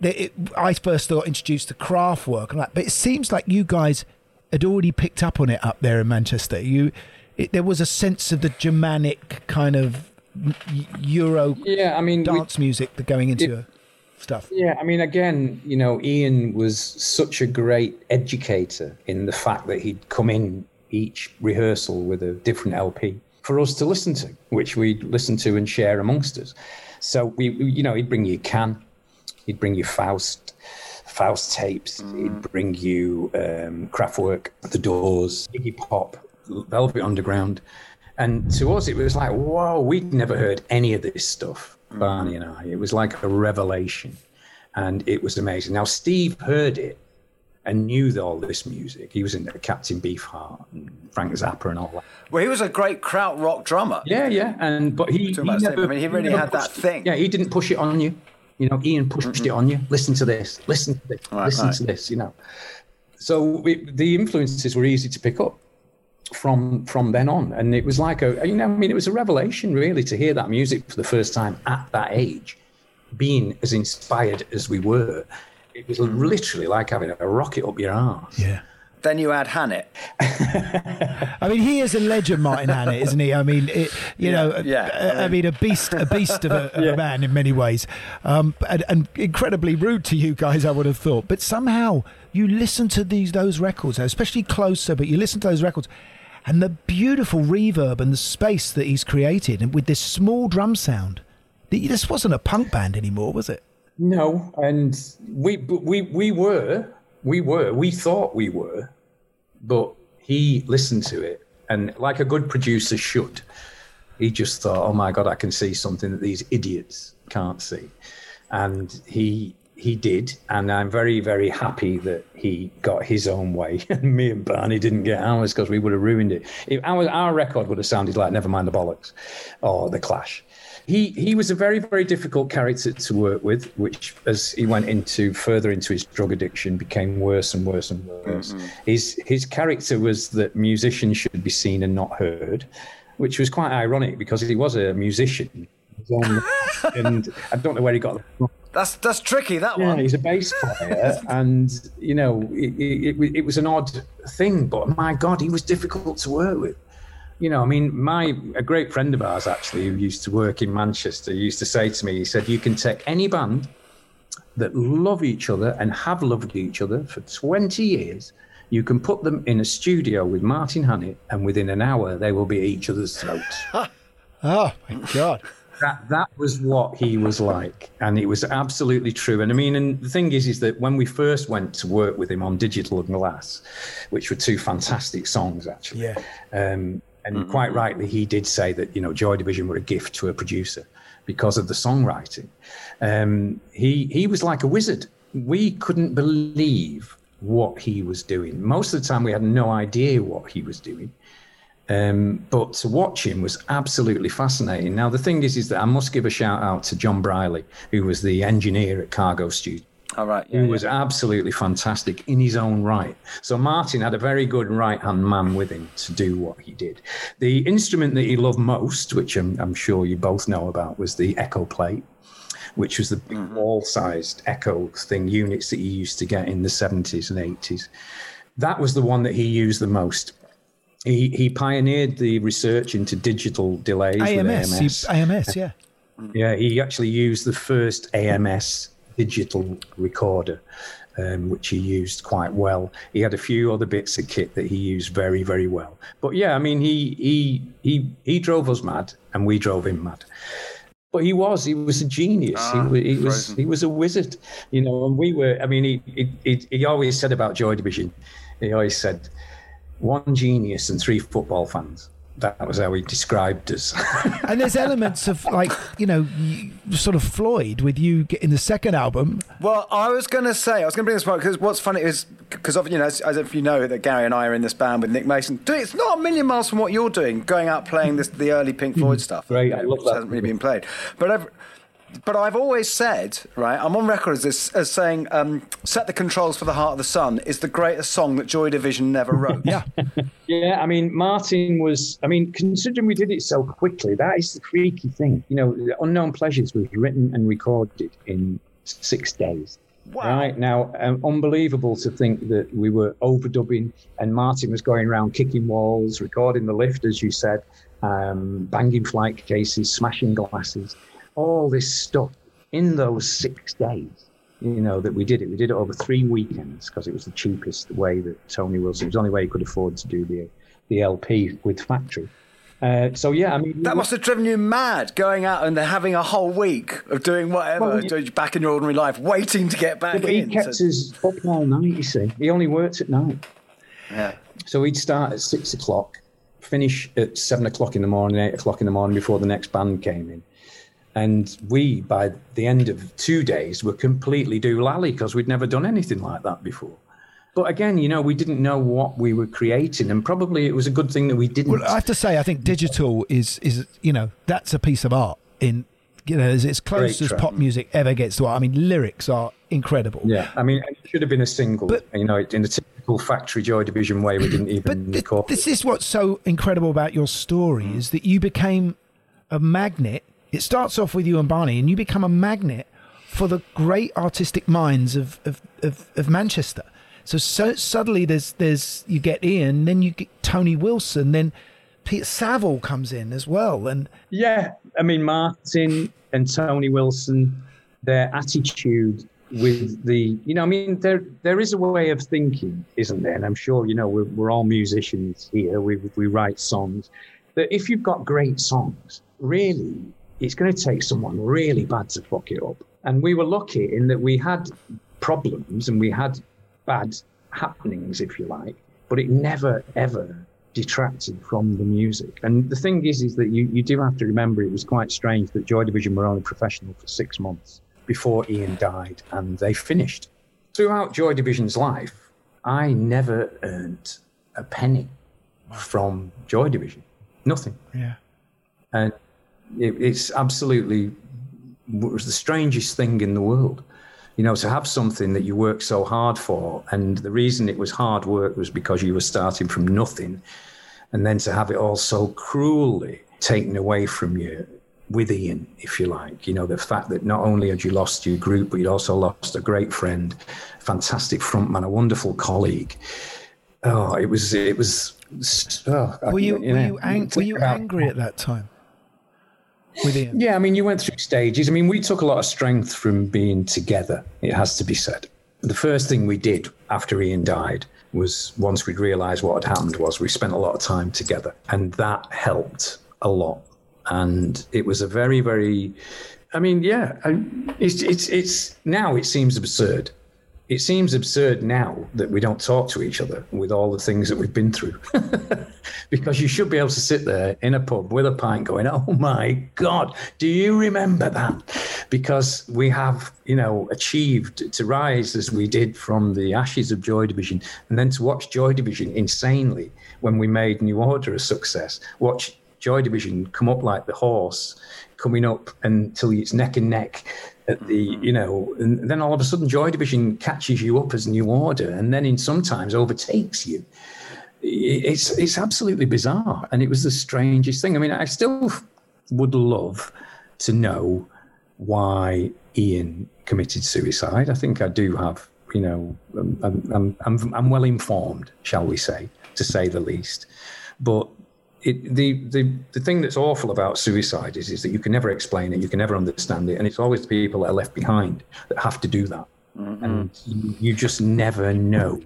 It, I first got introduced to Kraftwerk and that, but it seems like you guys had already picked up on it up there in Manchester. You, it, there was a sense of the Germanic kind of Euro Yeah, I mean, we- dance music that going into your stuff. Yeah, I mean, again, you know, Ian was such a great educator in the fact that he'd come in each rehearsal with a different LP for us to listen to, which we'd listen to and share amongst us. So we, we- you know, he'd bring you Can, he'd bring you Faust, Faust tapes, he'd bring you um, Kraftwerk, The Doors, Iggy Pop, Velvet Underground. And to us, it was like, whoa, we'd never heard any of this stuff, mm. Barney and I. It was like a revelation. And it was amazing. Now, Steve heard it and knew all this music. He was into Captain Beefheart and Frank Zappa and all that. Well, he was a great kraut rock drummer. Yeah, yeah. And but he, he Steve, I mean, he really never had that thing. Yeah, he didn't push it on you. You know, Ian pushed it on you. Listen to this. Listen to this. Right, listen right. to this. You know. So it, the influences were easy to pick up from from then on, and it was like a you know I mean it was a revelation really to hear that music for the first time at that age, being as inspired as we were. It was literally like having a rocket up your arse. Yeah. Then you add Hannett. I mean, he is a legend, Martin Hannett, isn't he? I mean, it, you know, yeah. I, I mean, a beast, a beast of a, of a man in many ways, um, and, and incredibly rude to you guys, I would have thought. But somehow you listen to these those records, especially closer, but you listen to those records, and the beautiful reverb and the space that he's created, and with this small drum sound. This wasn't a punk band anymore, was it? No, and we we we were we were we thought we were, but he listened to it and like a good producer should, he just thought, oh my god, I can see something that these idiots can't see, and he he did, and I'm very very happy that he got his own way, and me and Barney didn't get ours because we would have ruined it. If our our record would have sounded like "Never Mind the Bollocks, or The Clash. He he was a very very difficult character to work with, which as he went into further into his drug addiction became worse and worse and worse. Mm-hmm. His his character was that musicians should be seen and not heard, which was quite ironic because he was a musician, and I don't know where he got. That That's that's tricky. That one. yeah, one. he's a bass player, and you know, it, it, it, it was an odd thing, but my God, he was difficult to work with. You know, I mean, my a great friend of ours actually, who used to work in Manchester, used to say to me, he said, "You can take any band that love each other and have loved each other for 20 years." You can put them in a studio with Martin Hannett, and within an hour, they will be at each other's throats. Oh my god! That that was what he was like and it was absolutely true. And i mean and the thing is is that when we first went to work with him on digital and glass which were two fantastic songs actually Yeah. um, and quite rightly he did say that you know joy division were a gift to a producer because of the songwriting. Um, he he was like a wizard. We couldn't believe what he was doing. Most of the time we had no idea what he was doing um, but to watch him was absolutely fascinating. Now, the thing is, is that I must give a shout out to John Brierley, who was the engineer at Cargo Studio. All right. who was absolutely fantastic in his own right. So Martin had a very good right hand man with him to do what he did. The instrument that he loved most, which I'm, I'm sure you both know about, was the echo plate, which was the big wall sized echo thing, units that he used to get in the 70s and 80s. That was the one that he used the most. He, he pioneered the research into digital delays with AMS, AMS. he- AMS, yeah. Yeah, he actually used the first AMS digital recorder, um, which he used quite well. He had a few other bits of kit that he used very, very well. But yeah, I mean, he he he he drove us mad, and we drove him mad. But he was, he was a genius. Ah, he, he was, frozen. he was a wizard, you know. And we were. I mean, he, he, he, he always said about Joy Division. He always said, one genius and three football fans. That was how he described us. and there's elements of like you know sort of Floyd with you getting the second album. Well, I was going to say, I was going to bring this up because what's funny is because you know, as, as if you know that Gary and I are in this band with Nick Mason. Dude, It's not a million miles from what you're doing, going out playing this the early Pink hmm. Floyd stuff. Great, I love which that. hasn't really been played, but. I've, but I've always said, right, I'm on record as this as saying, um, "Set the Controls for the Heart of the Sun" is the greatest song that Joy Division never wrote. yeah, Yeah, I mean, Martin was. I mean, considering we did it so quickly, that is the freaky thing. You know, Unknown Pleasures was written and recorded in six days. Wow. Right now, um, unbelievable to think that we were overdubbing, and Martin was going around kicking walls, recording the lift, as you said, um, banging flight cases, smashing glasses, all this stuff in those six days. You know that we did it. We did it over three weekends because it was the cheapest way that Tony Wilson. It was the only way he could afford to do the the LP with Factory. Uh, so yeah, I mean That must have driven you mad, going out and having a whole week of doing whatever, Well, back in your ordinary life, waiting to get back Yeah, but he in. kept So- us up all night, you see. He only worked at night. Yeah. So he'd start at six o'clock, finish at seven o'clock in the morning, eight o'clock in the morning before the next band came in. And we, by the end of two days, were completely doolally because we'd never done anything like that before. But again, you know, we didn't know what we were creating, and probably it was a good thing that we didn't. Well, I have to say, I think digital is is you know that's a piece of art in you know as, as close as pop music ever gets to art. I mean, lyrics are incredible. Yeah, I mean, it should have been a single. you know, in the typical Factory Joy Division way, we didn't even record. This is what's so incredible about your story mm. is that you became a magnet. It starts off with you and Barney, and you become a magnet for the great artistic minds of of, of, of Manchester. So, so suddenly there's there's you get Ian, then you get Tony Wilson, then Peter Saville comes in as well, and Yeah, I mean Martin and Tony Wilson, their attitude with the, you know, I mean there there is a way of thinking, isn't there? And I'm sure you know we're, we're all musicians here. We we write songs. That if you've got great songs, really, it's going to take someone really bad to fuck it up. And we were lucky in that we had problems and we had bad happenings, if you like, but it never ever detracted from the music. And the thing is, is that you, you do have to remember it was quite strange that Joy Division were only professional for six months before Ian died and they finished. Throughout Joy Division's life, I never earned a penny from Joy Division. Nothing. yeah. And it, it's absolutely it was the strangest thing in the world. You know, to have something that you work so hard for, and the reason it was hard work was because you were starting from nothing, and then to have it all so cruelly taken away from you with Ian, if you like. You know, the fact that not only had you lost your group, but you'd also lost a great friend, fantastic frontman, a wonderful colleague. Oh, it was, it was. Oh, were you you were you, ang- were you angry at that time with Ian? yeah, I mean, you went through stages. I mean, we took a lot of strength from being together, it has to be said. The first thing we did after Ian died was once we'd realised what had happened was we spent a lot of time together and that helped a lot. And it was a very, very, I mean, yeah, it's, it's, it's now it seems absurd. It seems absurd now that we don't talk to each other with all the things that we've been through. because you should be able to sit there in a pub with a pint going, oh my God, do you remember that? Because we have, you know, achieved to rise as we did from the ashes of Joy Division and then to watch Joy Division insanely when we made New Order a success. Watch Joy Division come up like the horse coming up until it's neck and neck at the mm-hmm. you know and then all of a sudden joy division catches you up as new order and then in sometimes overtakes you. It's it's absolutely bizarre and it was the strangest thing. I mean i still would love to know why ian committed suicide. I think i do have you know i'm i'm i'm, I'm well informed shall we say to say the least. But it, the, the the thing that's awful about suicide is is that you can never explain it, you can never understand it, and it's always the people that are left behind that have to do that, and you, just never know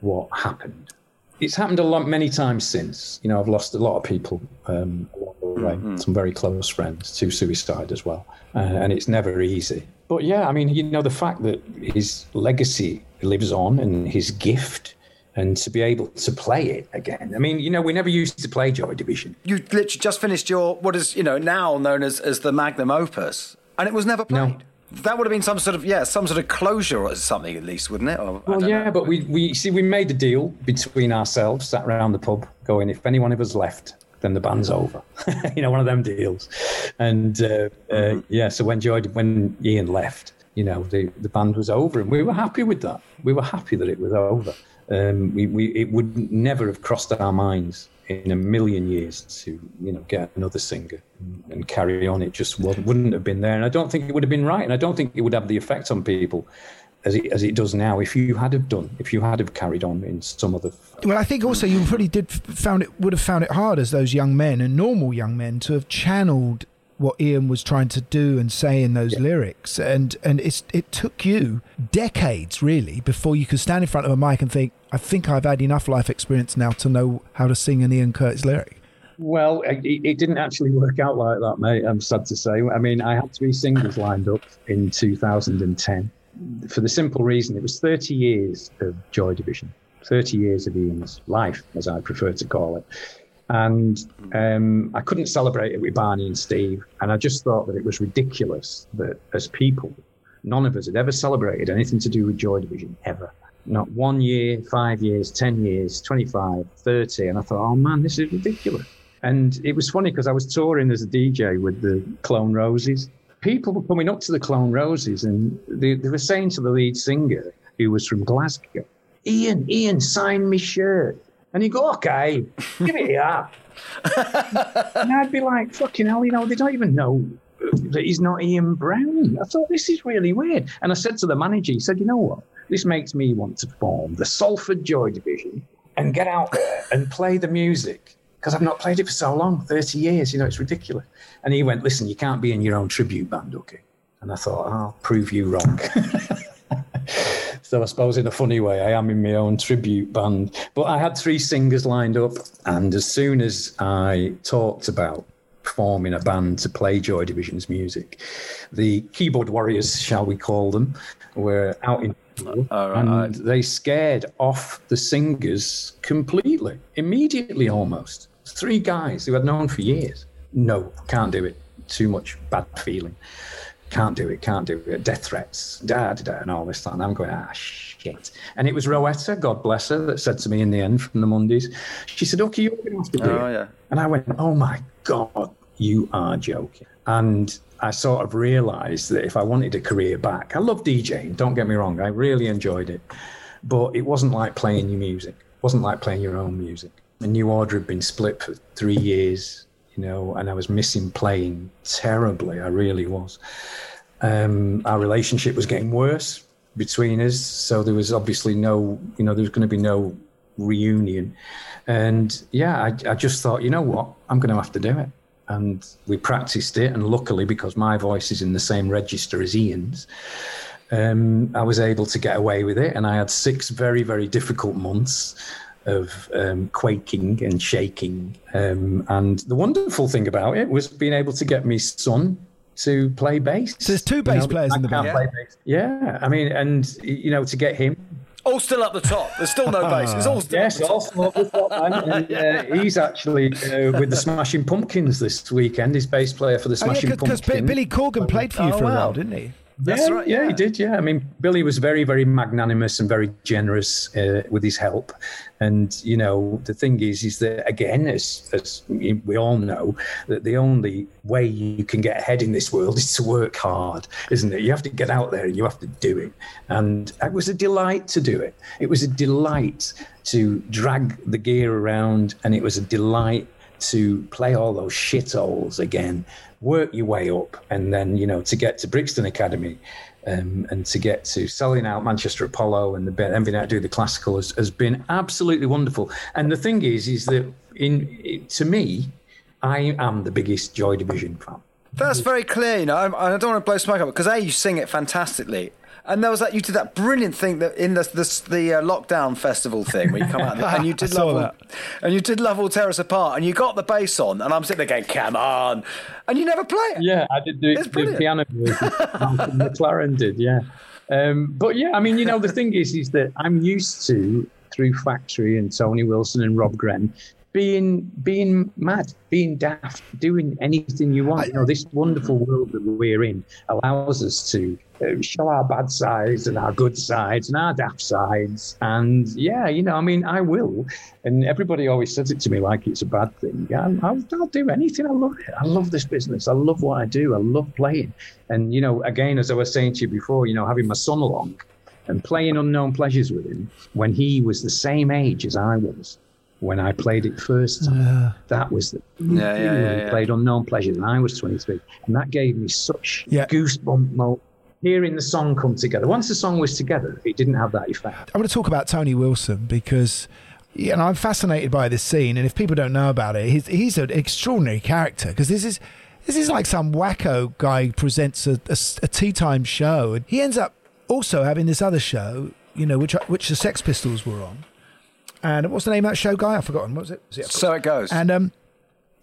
what happened. It's happened a lot, many times since. You know, I've lost a lot of people um, along the way. Some very close friends to suicide as well, uh, and it's never easy. But yeah, I mean, you know, the fact that his legacy lives on and his gift. And to be able to play it again. I mean, you know, we never used to play Joy Division. You literally just finished your what is you know now known as as the magnum opus, and it was never played. That would have been some sort of yeah, some sort of closure or something at least, wouldn't it? Or, Well, yeah, know. but we, we see we made a deal between ourselves, sat around the pub, going, if anyone of us left, then the band's over. you know, one of them deals. And uh, uh, yeah, so when Joy, when Ian left, you know, the, the band was over, and we were happy with that. We were happy that it was over. Um, we, we it would never have crossed our minds in a million years to you know get another singer and carry on. It just wouldn't have been there, and I don't think it would have been right, and I don't think it would have the effect on people as it as it does now. If you had have done, if you had have carried on in some other Well, I think also you probably did found it would have found it hard as those young men and normal young men to have channeled what Ian was trying to do and say in those lyrics, and and it's it took you decades really before you could stand in front of a mic and think, I think I've had enough life experience now to know how to sing an Ian Curtis lyric. Well, it, it didn't actually work out like that, mate. I'm sad to say. I mean, I had three singles lined up in 2010 for the simple reason it was 30 years of Joy Division, 30 years of Ian's life, as I prefer to call it. And um, I couldn't celebrate it with Barney and Steve. And I just thought that it was ridiculous that as people, none of us had ever celebrated anything to do with Joy Division, ever. Not one year, five years, 10 years, 25, 30. And I thought, oh man, this is ridiculous. And it was funny because I was touring as a DJ with the Clone Roses. People were coming up to the Clone Roses and they, they were saying to the lead singer, who was from Glasgow, Ian, Ian, sign me shirt. And he'd go, okay, give it here. and I'd be like, fucking hell, you know, they don't even know that he's not Ian Brown. I thought, this is really weird. And I said to the manager, he said, you know what? This makes me want to form the Salford Joy Division and get out there and play the music because I've not played it for so long 30 years. You know, it's ridiculous. And he went, listen, you can't be in your own tribute band, okay? And I thought, I'll prove you wrong. So I suppose in a funny way, I am in my own tribute band. But I had three singers lined up, and as soon as I talked about forming a band to play Joy Division's music, the keyboard warriors, shall we call them, were out in and they scared off the singers completely, immediately almost. Three guys who I'd known for years. No, can't do it. Too much bad feeling can't do it, can't do it, death threats, da da da, and all this. And I'm going, ah, shit. And it was Rowetta, God bless her, that said to me in the end from the Mondays, she said, okay, you're going to have to do Oh, it. yeah. And I went, oh my God, you are joking. And I sort of realized that if I wanted a career back, I love DJing, don't get me wrong, I really enjoyed it. But it wasn't like playing your music, it wasn't like playing your own music. The New Order had been split for three years, you know, and I was missing playing terribly. I really was. Um, our relationship was getting worse between us, so there was obviously no, you know, there was going to be no reunion. And yeah, I, I just thought, you know what, I'm going to have to do it. And we practiced it, and luckily, because my voice is in the same register as Ian's, um, I was able to get away with it. And I had six very, very difficult months of um, quaking and shaking. Um, and the wonderful thing about it was being able to get my son to play bass. So there's two bass players in the band. play bass. Yeah, I mean, and you know, to get him. All still up the top. There's still no bass. It's all still Yes, up the top. also up the top, man. And, uh, he's actually uh, with the Smashing Pumpkins this weekend. He's bass player for the Oh, yeah, Smashing because Pumpkins. Because Billy Corgan played for you Oh, for a wow. while, didn't he? Yeah, yeah, he did. Yeah, I mean, Billy was very, very magnanimous and very generous uh, with his help. And you know, the thing is, is that again, as as we all know, that the only way you can get ahead in this world is to work hard, isn't it? You have to get out there and you have to do it. And it was a delight to do it. It was a delight to drag the gear around, and it was a delight to play all those shitholes again, work your way up, and then you know to get to Brixton Academy, um, and to get to selling out Manchester Apollo and the bit- able to do the classical has, has been absolutely wonderful. And the thing is, is that in to me, I am the biggest Joy Division fan. That's very clear, you know. I, I don't want to blow smoke up because a you sing it fantastically, and there was that you did that brilliant thing that in the the, the uh, lockdown festival thing where you come out and you did love all, and you did love all tear us apart, and you got the bass on, and I'm sitting there going, "Come on," and you never play it. Yeah, I did the, the piano. Malcolm McLaren did, yeah. Um, but yeah, I mean, you know, the thing is, is that I'm used to through Factory and Tony Wilson and Rob Gretton being being mad, being daft, doing anything you want. You know, this wonderful world that we're in allows us to uh, show our bad sides and our good sides and our daft sides. And yeah, you know, I mean, I will. And everybody always says it to me like it's a bad thing. I'm, I'll, I'll do anything. I love it. I love this business. I love what I do. I love playing. And you know, again, as I was saying to you before, you know, having my son along and playing Unknown Pleasures with him when he was the same age as I was when I played it first time. That was the Yeah, yeah, we yeah, yeah. played Unknown Pleasures and I was 23. And that gave me such goosebump mo hearing the song come together. Once the song was together, it didn't have that effect. I want to talk about Tony Wilson because, you know, I'm fascinated by this scene, and if people don't know about it, he's, he's an extraordinary character because this is this is like some wacko guy who presents a, a, a tea time show, and he ends up also having this other show, you know, which which the Sex Pistols were on, and what's the name of that show, guy? I've forgotten. What was it? Was it So it goes. And um,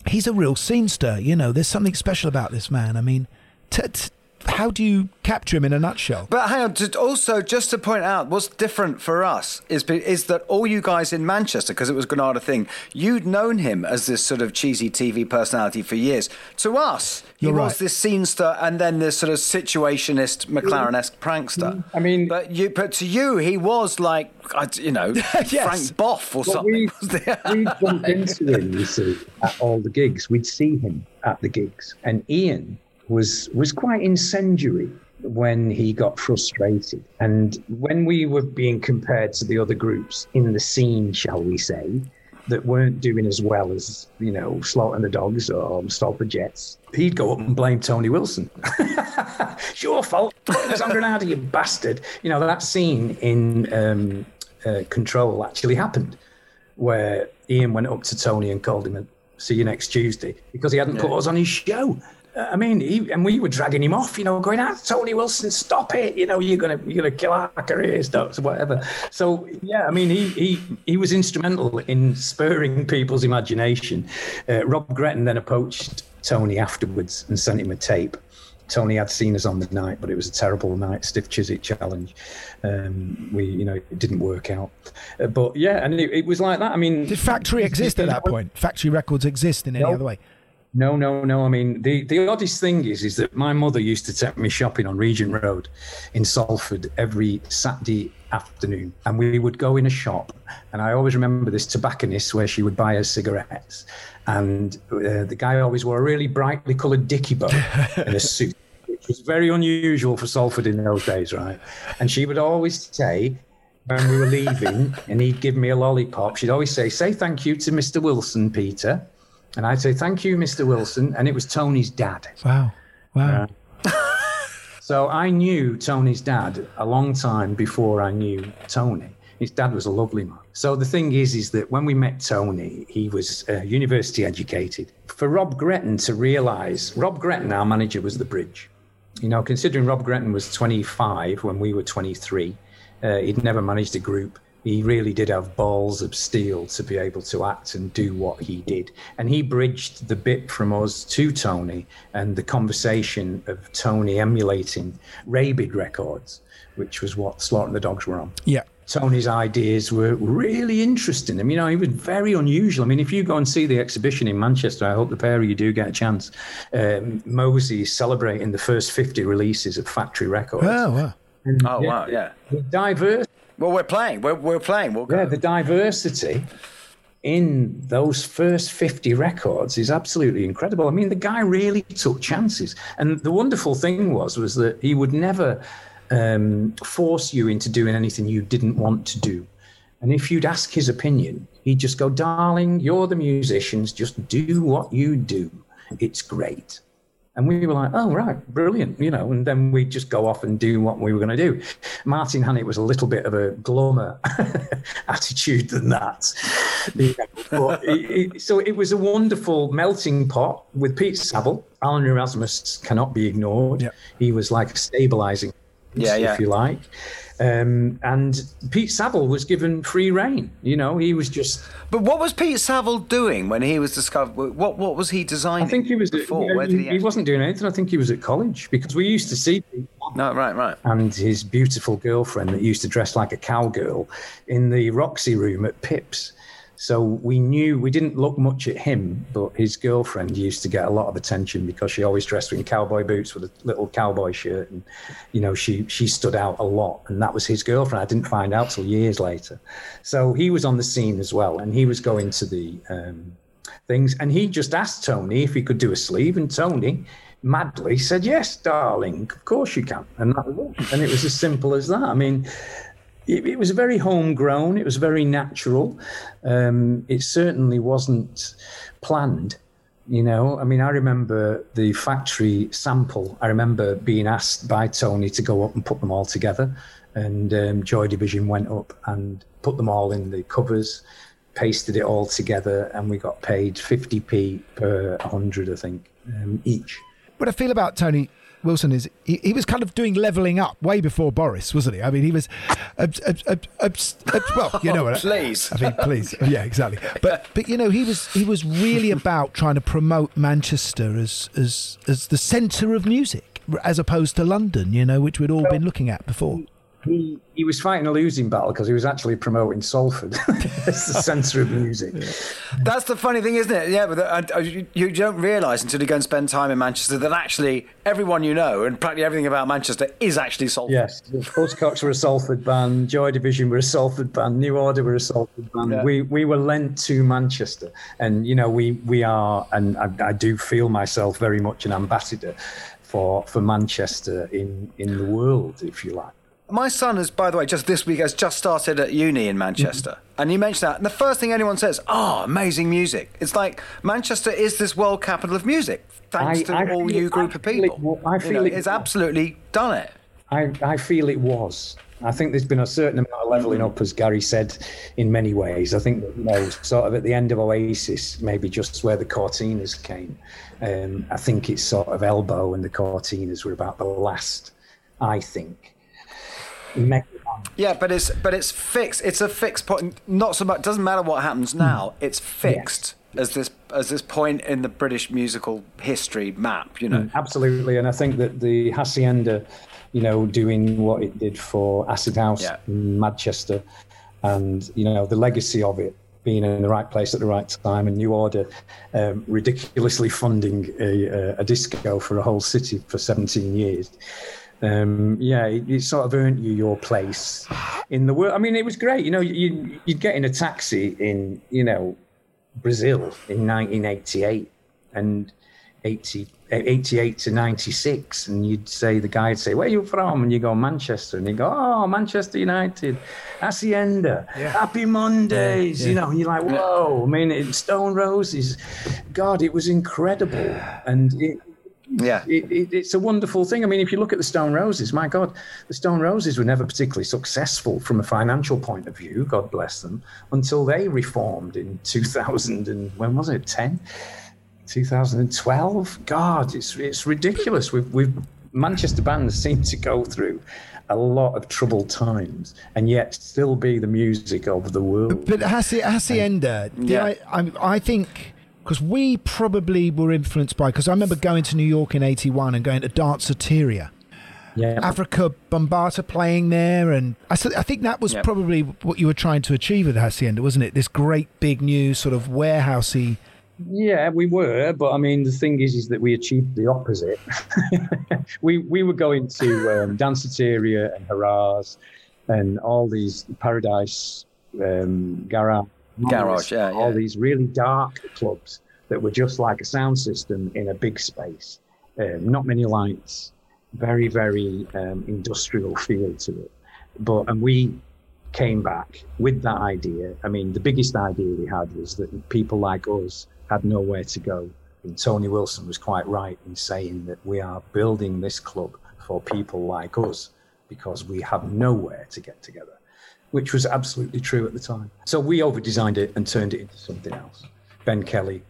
he's a real scene stir. You know, there's something special about this man. I mean, t- t- how do you capture him in a nutshell? But hang on, just also just to point out, what's different for us is is that all you guys in Manchester, because it was Granada thing, you'd known him as this sort of cheesy TV personality for years. To us, he You're was right. this scenester and then this sort of situationist McLaren-esque prankster. I mean, but you, but to you, he was like, you know, Frank Bough or But something. we, we bumped into him, you see, at all the gigs. We'd see him at the gigs. And Ian was was quite incendiary when he got frustrated. And when we were being compared to the other groups in the scene, shall we say, that weren't doing as well as, you know, Slaughter and the Dogs or the Jets, he'd go up and blame Tony Wilson. it's your fault. On Granada, you bastard. You know, that scene in um, uh, Control actually happened where Ian went up to Tony and called him see you next Tuesday because he hadn't put us on his show. I mean, he, and we were dragging him off, you know, going, ah, Tony Wilson, stop it. You know, you're going to you're gonna kill our careers, docs, whatever. So, yeah, I mean, he, he, he was instrumental in spurring people's imagination. Uh, Rob Gretton then approached Tony afterwards and sent him a tape. Tony had seen us on the night, but it was a terrible night, stiff Chiswick challenge. Um, we, you know, it didn't work out. Uh, but yeah, and it, it was like that. I mean, Did Factory exist at that point? Factory Records exist in any No. other way? No, no, no. I mean, the, the oddest thing is, is that my mother used to take me shopping on Regent Road in Salford every Saturday afternoon, and we would go in a shop, and I always remember this tobacconist where she would buy us cigarettes, and uh, the guy always wore a really brightly coloured dicky bow and a suit, which was very unusual for Salford in those days, right? And she would always say. When we were leaving, and he'd give me a lollipop, she'd always say, "Say thank you to Mr. Wilson, Peter." And I'd say, Thank you, Mr. Wilson. And it was Tony's dad. Wow. Wow. So I knew Tony's dad a long time before I knew Tony. His dad was a lovely man. So the thing is, is that when we met Tony, he was uh, university educated. For Rob Gretton to realise, Rob Gretton, our manager, was the bridge. You know, considering Rob Gretton was 25 when we were 23, uh, he'd never managed a group. He really did have balls of steel to be able to act and do what he did. And he bridged the bit from us to Tony and the conversation of Tony emulating Rabid Records, which was what Slaughter and the Dogs were on. Yeah. Tony's ideas were really interesting. I mean, you know, he was very unusual. I mean, if you go and see the exhibition in Manchester, I hope the pair of you do get a chance. Um, MOSI is celebrating the first 50 releases of Factory Records. Oh, wow. Oh wow, yeah. The diverse. Well, we're playing. We're, we're playing. We'll go. Yeah, the diversity in those first 50 records is absolutely incredible. I mean, the guy really took chances. And the wonderful thing was, was that he would never um, force you into doing anything you didn't want to do. And if you'd ask his opinion, he'd just go, darling, you're the musicians, just do what you do. It's great. And we were like, oh, right, brilliant, you know, and then we'd just go off and do what we were going to do. Martin Hannett was a little bit of a glummer attitude than that. You know, but it, so it was a wonderful melting pot with Pete Saville. Alan Erasmus cannot be ignored. He was like a stabilizing, Yeah, yeah. if you like. Um, and Pete Saville was given free reign. You know, he was just. But what was Pete Saville doing when he was discovered? What what was he designing? I think he was before. You know, he, he, he, wasn't doing anything. I think he was at college because we used to see Pete No, right, right. and his beautiful girlfriend that used to dress like a cowgirl in the Roxy room at Pips. So we knew we didn't look much at him, but his girlfriend used to get a lot of attention because she always dressed in cowboy boots with a little cowboy shirt, and you know she she stood out a lot, and that was his girlfriend. I didn't find out till years later. So he was on the scene as well, and he was going to the um, things, and he just asked Tony if he could do a sleeve, and Tony madly said, "Yes, darling, of course you can," and that was. And it was as simple as that. I mean, it, it was very homegrown. It was very natural. Um, it certainly wasn't planned. You know, I mean, I remember the factory sample. I remember being asked by Tony to go up and put them all together, and um, Joy Division went up and put them all in the covers, pasted it all together, and we got paid 50p per 100, I think, um, each. What I feel about Tony Wilson is he, he was kind of doing leveling up way before Boris, wasn't he? I mean, he was, abs, abs, abs, abs, abs- well, you know what? Please. I mean, please, yeah, exactly. But but you know, he was he was really about trying to promote Manchester as as as the centre of music, as opposed to London, you know, which we'd all been looking at before. He, he was fighting a losing battle because he was actually promoting Salford as the centre of music. That's the funny thing, isn't it? Yeah, but uh, uh, you, you don't realise until you go and spend time in Manchester that actually everyone you know and practically everything about Manchester is actually Salford. Yes, the Buzzcocks were a Salford band, Joy Division were a Salford band, New Order were a Salford band. Yeah. We we were lent to Manchester, and you know we we are, and I, I do feel myself very much an ambassador for for Manchester in in the world, if you like. My son has, by the way, just this week has just started at uni in Manchester. And you mentioned that. And the first thing anyone says, oh, amazing music. It's like Manchester is this world capital of music, thanks I- to I all feel- you group I of it people. wa- I You feel know, it it's was. absolutely done it. I, I feel it was. I think there's been a certain amount of levelling up, as Gary said, in many ways. I think that, you know, sort of at the end of Oasis, maybe just where the Courteeners came. Um, I think it's sort of Elbow and the Courteeners were about the last, I think. Yeah, but it's but it's fixed. It's a fixed point. Not so much. Doesn't matter what happens Hmm. now. It's fixed as this as this point in the British musical history map. You know. Mm, Absolutely, and I think that the hacienda, you know, doing what it did for Acid House Yeah. in Manchester, and you know the legacy of it being in the right place at the right time, and New Order um, ridiculously funding a, a, a disco for a whole city for 17 years. Um, yeah, it, it sort of earned you your place in the world. I mean, it was great. You know, you, you'd get in a taxi in, you know, Brazil in 1988 and 80, 88 to 96 and you'd say the guy would say where are you from? And you go manchester. And you go oh manchester united. Hacienda. Happy mondays. Yeah, you know and you're like whoa. I mean it, stone roses god it was incredible. And it yeah it, it, it's a wonderful thing i mean if you look at the stone roses my god the stone roses were never particularly successful from a financial point of view god bless them until they reformed in 2000 and when was it 10 2012. God, it's it's ridiculous. We've we've Manchester bands seem to go through a lot of troubled times and yet still be the music of the world. But Haci- Hacienda, did Yeah. I, I, I think, because we probably were influenced by, because I remember going to New York in 81 and going to Danceteria. Yeah. Afrika Bambaataa playing there, and I think that was Yeah. probably what you were trying to achieve with Hacienda, wasn't it? This great big new sort of warehousey. Yeah, we were, but I mean, the thing is, is that we achieved the opposite. we we were going to um, Danceteria and Hurrah and all these Paradise um, Garage, Garage, yeah, all yeah. these really dark clubs that were just like a sound system in a big space, um, not many lights, very very um, industrial feel to it. But and we came back with that idea. I mean, the biggest idea we had was that people like us had nowhere to go And Tony Wilson was quite right in saying that we are building this club for people like us because we have nowhere to get together, which was absolutely true at the time. So we over designed it and turned it into something else. Ben Kelly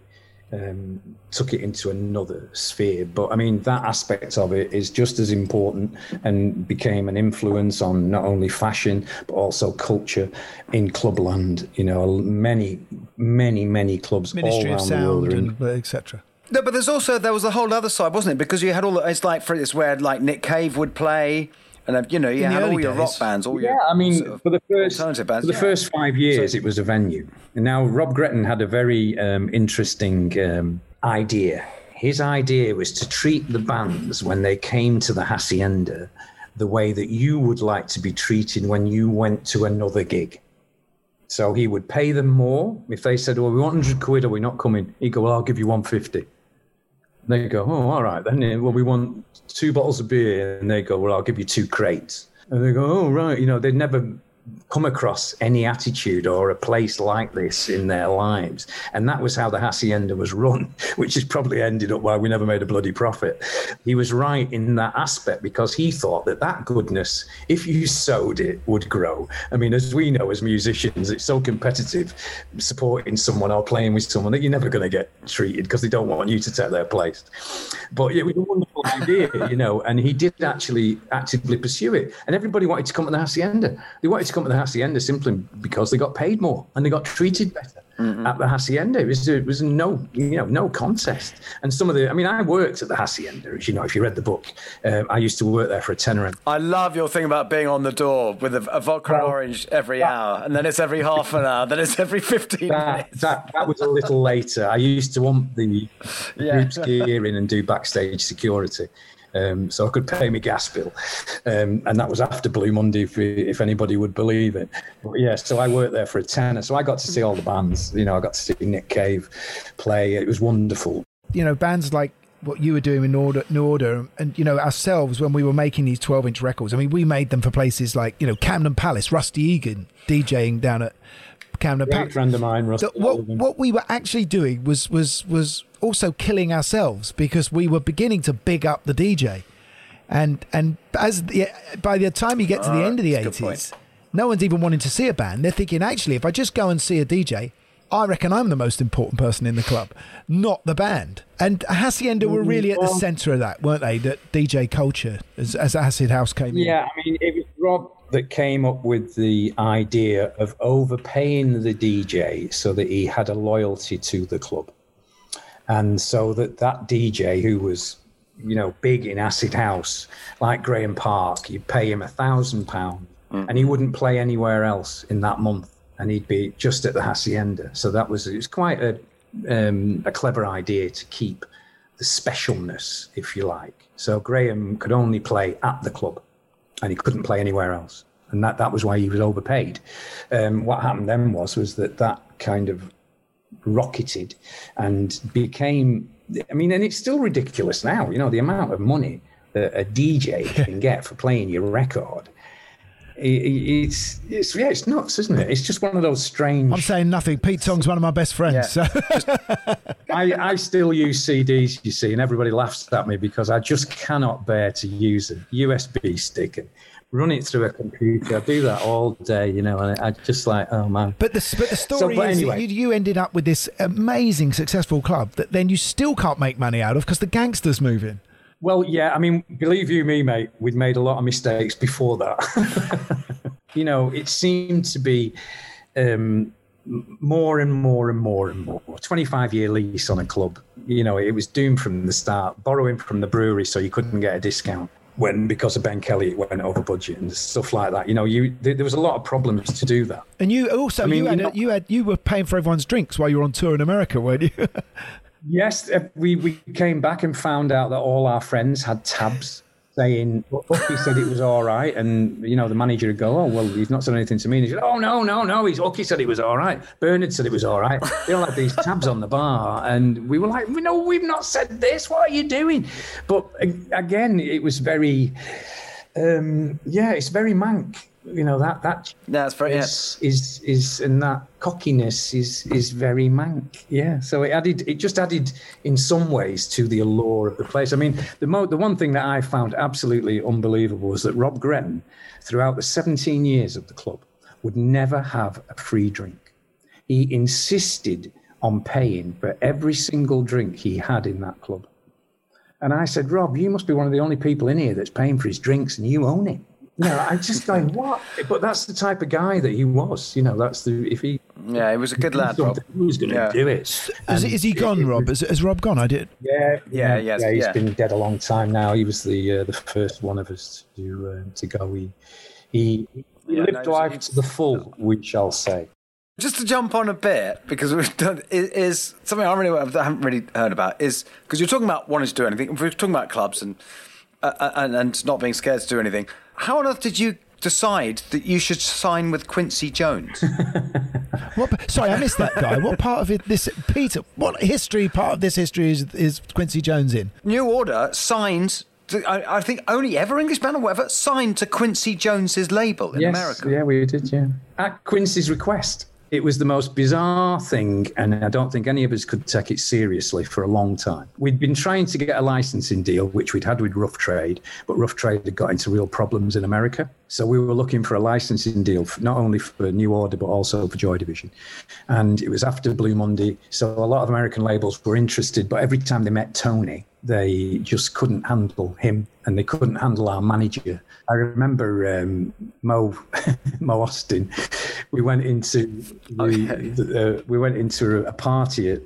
um, took it into another sphere. But I mean, that aspect of it is just as important and became an influence on not only fashion, but also culture in clubland. You know, many, many, many clubs Ministry all of around the world. Sound and uh, etc. No, but there's also there was a whole other side, wasn't it? Because you had all the, it's like for it's where like Nick Cave would play, and uh, you know you In the had all early your rock days. bands, all yeah, your I mean, sort of for the first alternative bands. for the yeah. first five years, it was a venue. And now Rob Gretton had a very um, interesting um, idea. His idea was to treat the bands when they came to the hacienda the way that you would like to be treated when you went to another gig. So he would pay them more if they said, "Well, we want 100 quid, or we're not coming." He'd go, "Well, I'll give you 150." They go, "Oh, all right then. Well, we want two bottles of beer," and they go, "Well, I'll give you two crates." And they go, "Oh, right." You know, they'd never come across any attitude or a place like this in their lives. And that was how the Hacienda was run, which has probably ended up why we never made a bloody profit. He was right in that aspect because he thought that that goodness, if you sowed it, would grow. I mean, as we know as musicians, it's so competitive supporting someone or playing with someone that you're never going to get treated because they don't want you to take their place. But it was a wonderful idea, you know, and he did actually actively pursue it. And everybody wanted to come to the Hacienda. They wanted to come to the Hacienda simply because they got paid more and they got treated better at the Hacienda. It was, it was no, you know, no contest. And some of the, I mean, I worked at the Hacienda, as you know, if you read the book. Um, I used to work there for a tenner. and- I love your thing about being on the door with a, a vodka and orange every hour, and then it's every half an hour, then it's every fifteen That, minutes. that, that was a little later. I used to want the Yeah. group's gear in and do backstage security. Um, so I could pay my gas bill, um, and that was after Blue Monday, if, if anybody would believe it. But yeah, so I worked there for a tenner, so I got to see all the bands. You know, I got to see Nick Cave play. It was wonderful. you know, bands like what you were doing in order, in order, and you know ourselves when we were making these twelve-inch records. I mean, we made them for places like you know Camden Palace, Rusty Egan DJing down at Camden Great Palace. friend of mine, Russ. So what what we were actually doing was was was also killing ourselves because we were beginning to big up the DJ, and and as the, by the time you get to the Ah, end of the that's a good point. eighties, no one's even wanting to see a band. They're thinking actually, if I just go and see a DJ. I reckon I'm the most important person in the club, not the band. And Hacienda were really at the centre of that, weren't they? That DJ culture as, as Acid House came in. Yeah, I mean, it was Rob that came up with the idea of overpaying the DJ so that he had a loyalty to the club. And so that that DJ who was, you know, big in Acid House, like Graeme Park, you'd pay him a thousand pounds and he wouldn't play anywhere else in that month. And he'd be just at the Hacienda. So that was, it was quite a, um, a clever idea to keep the specialness, if you like. So Graham could only play at the club and he couldn't play anywhere else. And that, that was why he was overpaid. Um, what happened then was was that that kind of rocketed and became. I mean, and it's still ridiculous now. You know, the amount of money that a DJ can get for playing your record. It's, it's yeah, it's nuts, isn't it? It's just one of those strange. I'm saying nothing. Pete Tong's one of my best friends. So. I, I still use CDs, you see, and everybody laughs at me because I just cannot bear to use a USB stick and run it through a computer. I do that all day, you know, and I, I just like, oh man. But the but the story but is anyway. you, you ended up with this amazing successful club that then you still can't make money out of because the gangsters move in. Well, yeah, I mean, believe you me, mate, we'd made a lot of mistakes before that. you know, it seemed to be um, more and more and more and more. 25 year lease on a club. You know, it was doomed from the start, borrowing from the brewery so you couldn't get a discount. When because of Ben Kelly, it went over budget and stuff like that. You know, you there, there was a lot of problems to do that. And you also I mean, you, had, you know- you had you were paying for everyone's drinks while you were on tour in America, weren't you? Yes, uh, we, we came back and found out that all our friends had tabs saying, well, Hooky said it was all right. And, you know, the manager would go, oh, well, he's not said anything to me. And he said, oh, no, no, no, he's Hooky said it was all right. Bernard said it was all right. They all had these tabs on the bar. And we were like, no, we've not said this. What are you doing? But again, it was very Um, yeah, it's very Manc. You know that that that's very is, is is and that cockiness is is very Manc. Yeah, so it added it just added in some ways to the allure of the place. I mean, the mo- the one thing that I found absolutely unbelievable was that Rob Gretton, throughout the 17 years of the club, would never have a free drink. He insisted on paying for every single drink he had in that club. And I said, Rob, you must be one of the only people in here that's paying for his drinks and you own it. You know, I just going, what? But that's the type of guy that he was. You know, that's the, if he. Yeah, he was a good lad, Rob. He was going to Yeah. do it. Is, is he gone, Rob? Has, has Rob gone? I did. Yeah, Yeah, yeah, yes, He's yeah. been dead a long time now. He was the uh, the first one of us to uh, to go. He he, he Yeah, lived no, he was- life to the full, we shall say. Just to jump on a bit, because we've done is, is something I really I haven't really heard about is because you're talking about wanting to do anything. We're talking about clubs and, uh, and and not being scared to do anything. How on earth did you decide that you should sign with Quincy Jones? What, sorry, I missed that guy. What part of it? This Peter? What history part of this history is is Quincy Jones in? New Order signed. To, I, I think only ever English band or whatever signed to Quincy Jones's label in yes, America. yeah, we did. Yeah, at Quincy's request. It was the most bizarre thing, and I don't think any of us could take it seriously for a long time. We'd been trying to get a licensing deal, which we'd had with Rough Trade, but Rough Trade had got into real problems in America. So we were looking for a licensing deal, not only for New Order, but also for Joy Division. And it was after Blue Monday. So a lot of American labels were interested, but every time they met Tony, they just couldn't handle him and they couldn't handle our manager. I remember um, Mo Mo Ostin. We went into the, the, uh, we went into a party at,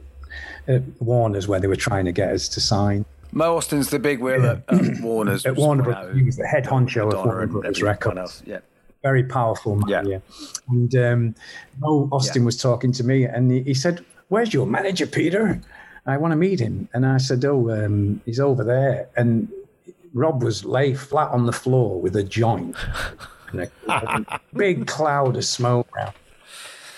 at Warner's where they were trying to get us to sign. Mo Ostin's the big wheel at um, Warner's. At Warner Brothers, he was the head honcho of Madonna Warner Brothers Records. else, Yeah. Very powerful man, yeah. And um, Mo Ostin was talking to me, and he, he said, "Where's your manager, Peter? I want to meet him." And I said, "Oh, um, he's over there." And Rob was lay flat on the floor with a joint and a, big cloud of smoke around.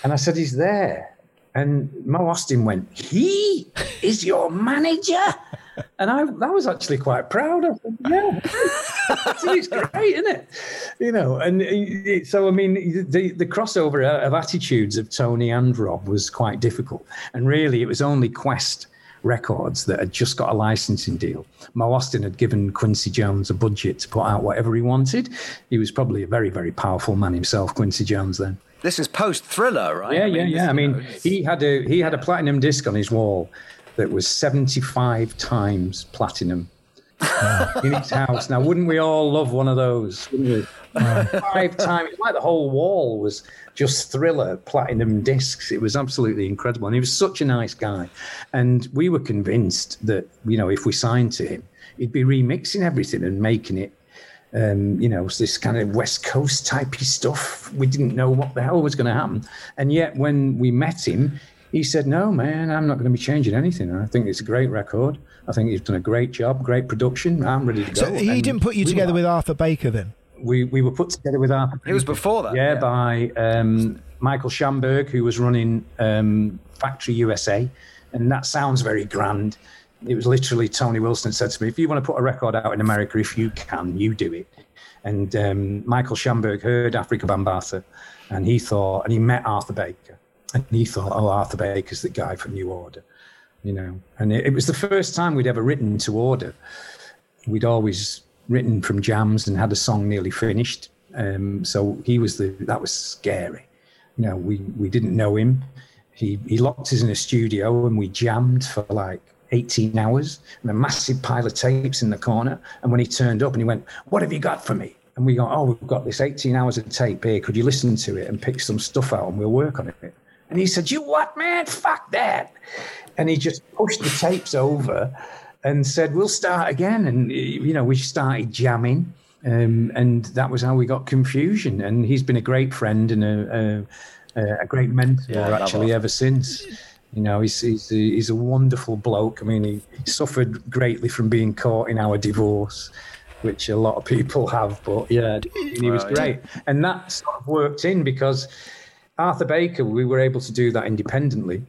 And I said, "He's there." And Mo Ostin went, "He is your manager." And I, I was actually quite proud of him. Yeah, it's great, isn't it? You know, and so I mean, the the crossover of attitudes of Tony and Rob was quite difficult, and really, it was only Qwest Records that had just got a licensing deal. Mo Ostin had given Quincy Jones a budget to put out whatever he wanted. He was probably a very, very powerful man himself, Quincy Jones. Then, This is post thriller, right? yeah, I yeah, mean, yeah. I this- mean, he had a he had a platinum disc on his wall that was seventy five times platinum in his house. Now, wouldn't we all love one of those? Wouldn't we? Five times. Like the whole wall was just thriller platinum discs. It was absolutely incredible, and he was such a nice guy. And we were convinced that you know if we signed to him, he'd be remixing everything and making it. Um, you know, this kind of West Coast typey stuff. We didn't know what the hell was going to happen, and yet when we met him, he said, "No, man, I'm not going to be changing anything. I think it's a great record. I think he's done a great job, great production. I'm ready to go." So he And didn't put you we together were- with Arthur Baker then? we we were put together with our. It was before that. Yeah, by um, Michael Shamberg, who was running um, Factory USA, and that sounds very grand. It was literally Tony Wilson said to me, "If you want to put a record out in America, if you can, you do it." And um, Michael Shamberg heard Afrika Bambaataa, and he thought, and he met Arthur Baker, and he thought, "Oh, Arthur Baker's the guy for New Order," you know. And it, it was the first time we'd ever written to order. We'd always written from jams and had a song nearly finished. Um, so he was the that was scary. You know, we we didn't know him. He he locked us in a studio and we jammed for like 18 hours and a massive pile of tapes in the corner. And when he turned up and he went, "What have you got for me?" And we go, "Oh, we've got this 18 hours of tape here. Could you listen to it and pick some stuff out and we'll work on it?" And he said, "You what, man? Fuck that!" And he just pushed the tapes over and said, "We'll start again." And you know, we started jamming, um, and that was how we got confusion. And he's been a great friend and a a, a great mentor Yeah, actually ever since. You know, he's he's a, he's a wonderful bloke. I mean, he suffered greatly from being caught in our divorce, which a lot of people have. But yeah, he was great, and that sort of worked in because Arthur Baker, we were able to do that independently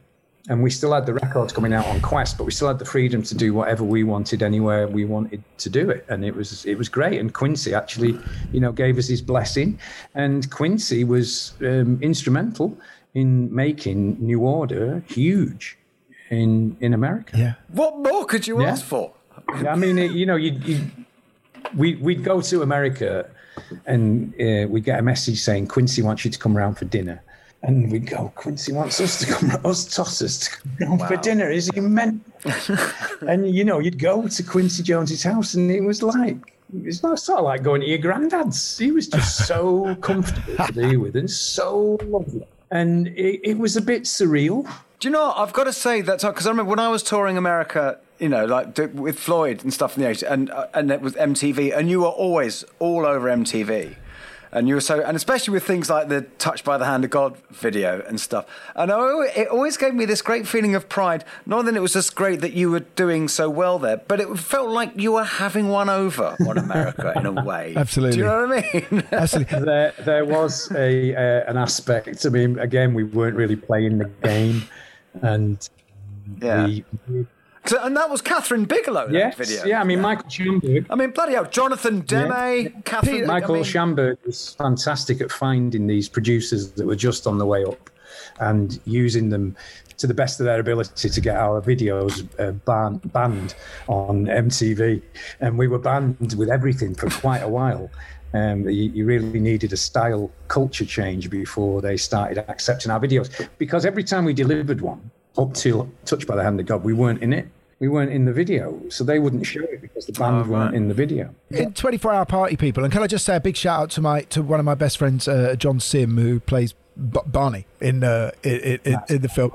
and we still had the records coming out on Qwest, but we still had the freedom to do whatever we wanted anywhere we wanted to do it, and it was it was great. And Quincy actually, you know, gave us his blessing, and Quincy was um, instrumental in making New Order huge in in America. Yeah. What more could you Yeah. ask for? I mean, it, you know, you, you we we'd go to America, and uh, we'd get a message saying Quincy wants you to come around for dinner, and we'd go, Quincy wants us to come, us tossers to come round for dinner. Is he meant? and you know, you'd go to Quincy Jones's house, and it was like. It's not sort of like going to your granddad's. He was just so comfortable to be with and so lovely. And it, it was a bit surreal. Do you know? what? I've got to say that because I remember when I was touring America, you know, like with Floyd and stuff in the 80s, and uh, and it was MTV, and you were always all over MTV. And you were so, and especially with things like the "Touched by the Hand of God" video and stuff. And I, al- it always gave me this great feeling of pride. Not that it was just great that you were doing so well there, but it felt like you were having one over on America in a way. Absolutely. Do you know what I mean? Absolutely. there, there was a uh, an aspect. I mean, again, we weren't really playing the game, and Yeah. we, So- and that was Kathryn Bigelow. in yes, that video. yeah. I mean, Michael Shamberg. I mean, bloody hell, Jonathan Demme, Catherine. Michael I mean, Shamberg was fantastic at finding these producers that were just on the way up and using them to the best of their ability to get our videos uh, ban- banned on MTV. And we were banned with everything for quite a while. Um, you, you really needed a style culture change before they started accepting our videos. Because every time we delivered one, up till Touched by the Hand of God, we weren't in it. We weren't in the video. So they wouldn't show it because the band weren't in the video. In 24 hour party people, and can I just say a big shout out to my to one of my best friends, uh, John Simm, who plays B- Barney in, uh, in, in, in the film.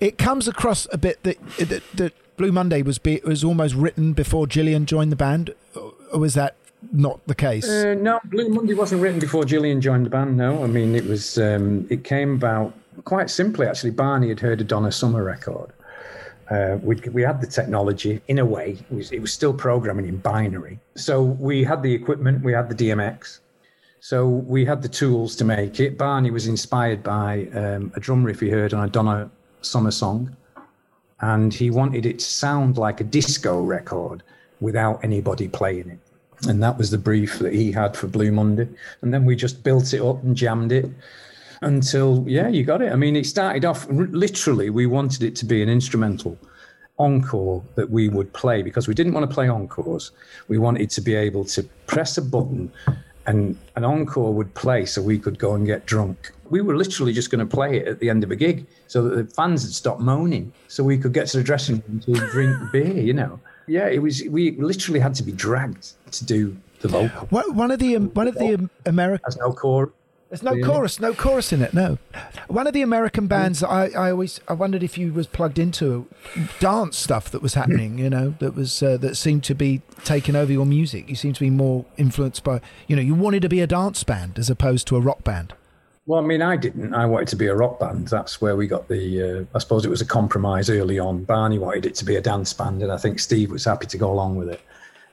It comes across a bit that that, that Blue Monday was be, was almost written before Gillian joined the band, or was that not the case? Uh, no, Blue Monday wasn't written before Gillian joined the band. No, I mean it was. Um, it came about quite simply. Actually, Barney had heard a Donna Summer record. Uh, we had the technology in a way. It was, it was still programming in binary. So we had the equipment. We had the DMX. So we had the tools to make it. Barney was inspired by um, a drum riff he heard on a Donna Summer song, and he wanted it to sound like a disco record without anybody playing it. And that was the brief that he had for Blue Monday. And then we just built it up and jammed it until, yeah, you got it. I mean, it started off literally, we wanted it to be an instrumental encore that we would play because we didn't want to play encores. We wanted to be able to press a button and an encore would play so we could go and get drunk. We were literally just going to play it at the end of a gig so that the fans would stop moaning so we could get to the dressing room to drink beer, you know. Yeah, it was, we literally had to be dragged to do the vocal. One one of the um, one of the um, American. There's no chorus. There's no Yeah. chorus, no chorus in it. No, one of the American bands. that I, I always I wondered if you was plugged into dance stuff that was happening. You know, that was uh, that seemed to be taking over your music. You seem to be more influenced by. You know, you wanted to be a dance band as opposed to a rock band. Well, I mean, I didn't. I wanted to be a rock band. That's where we got the. Uh, I suppose it was a compromise early on. Barney wanted it to be a dance band, and I think Steve was happy to go along with it.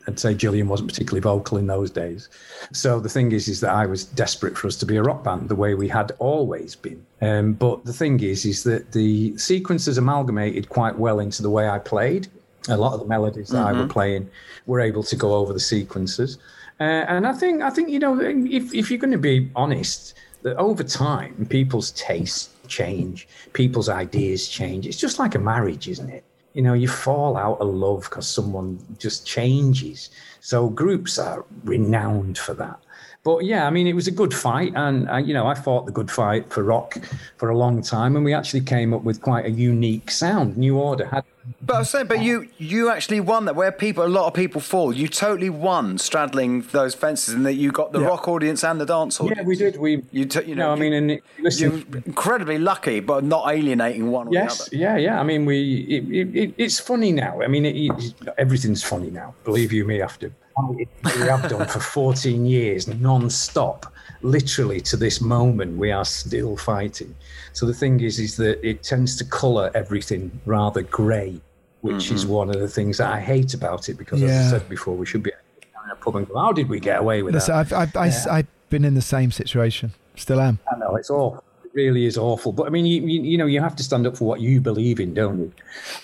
I'd say Gillian wasn't particularly vocal in those days. So the thing is, is that I was desperate for us to be a rock band, the way we had always been. Um, but the thing is, is that the sequences amalgamated quite well into the way I played. A lot of the melodies that I were playing were able to go over the sequences. Uh, and I think, I think you know, if if you're going to be honest, that over time people's tastes change, people's ideas change. It's just like a marriage, isn't it? You know, you fall out of love because someone just changes. So groups are renowned for that. But yeah, I mean, it was a good fight, and uh, you know, I fought the good fight for rock for a long time, and we actually came up with quite a unique sound. New Order had But I was saying, but you you actually won that. Where people, a lot of people fall, you totally won straddling those fences, and that you got the Yeah. rock audience and the dance audience. Yeah, we did. We you, t- you know, No, I mean, and it- listen- you're incredibly lucky, but not alienating one or Yes, the other. yeah, yeah. I mean, we it, it, it, it's funny now. I mean, it, it, everything's funny now. Believe you me, after we have done for 14 years non-stop, literally to this moment, we are still fighting. So the thing is, is that it tends to colour everything rather grey, which is mm-hmm. one of the things that I hate about it. Because as I said before, we should be in a pub and go, "How did we get away with Listen, that?" I've I've, Yeah. have been in the same situation. Still am. I know it's awful. really is awful. But I mean, you, you, you know, you have to stand up for what you believe in, don't you?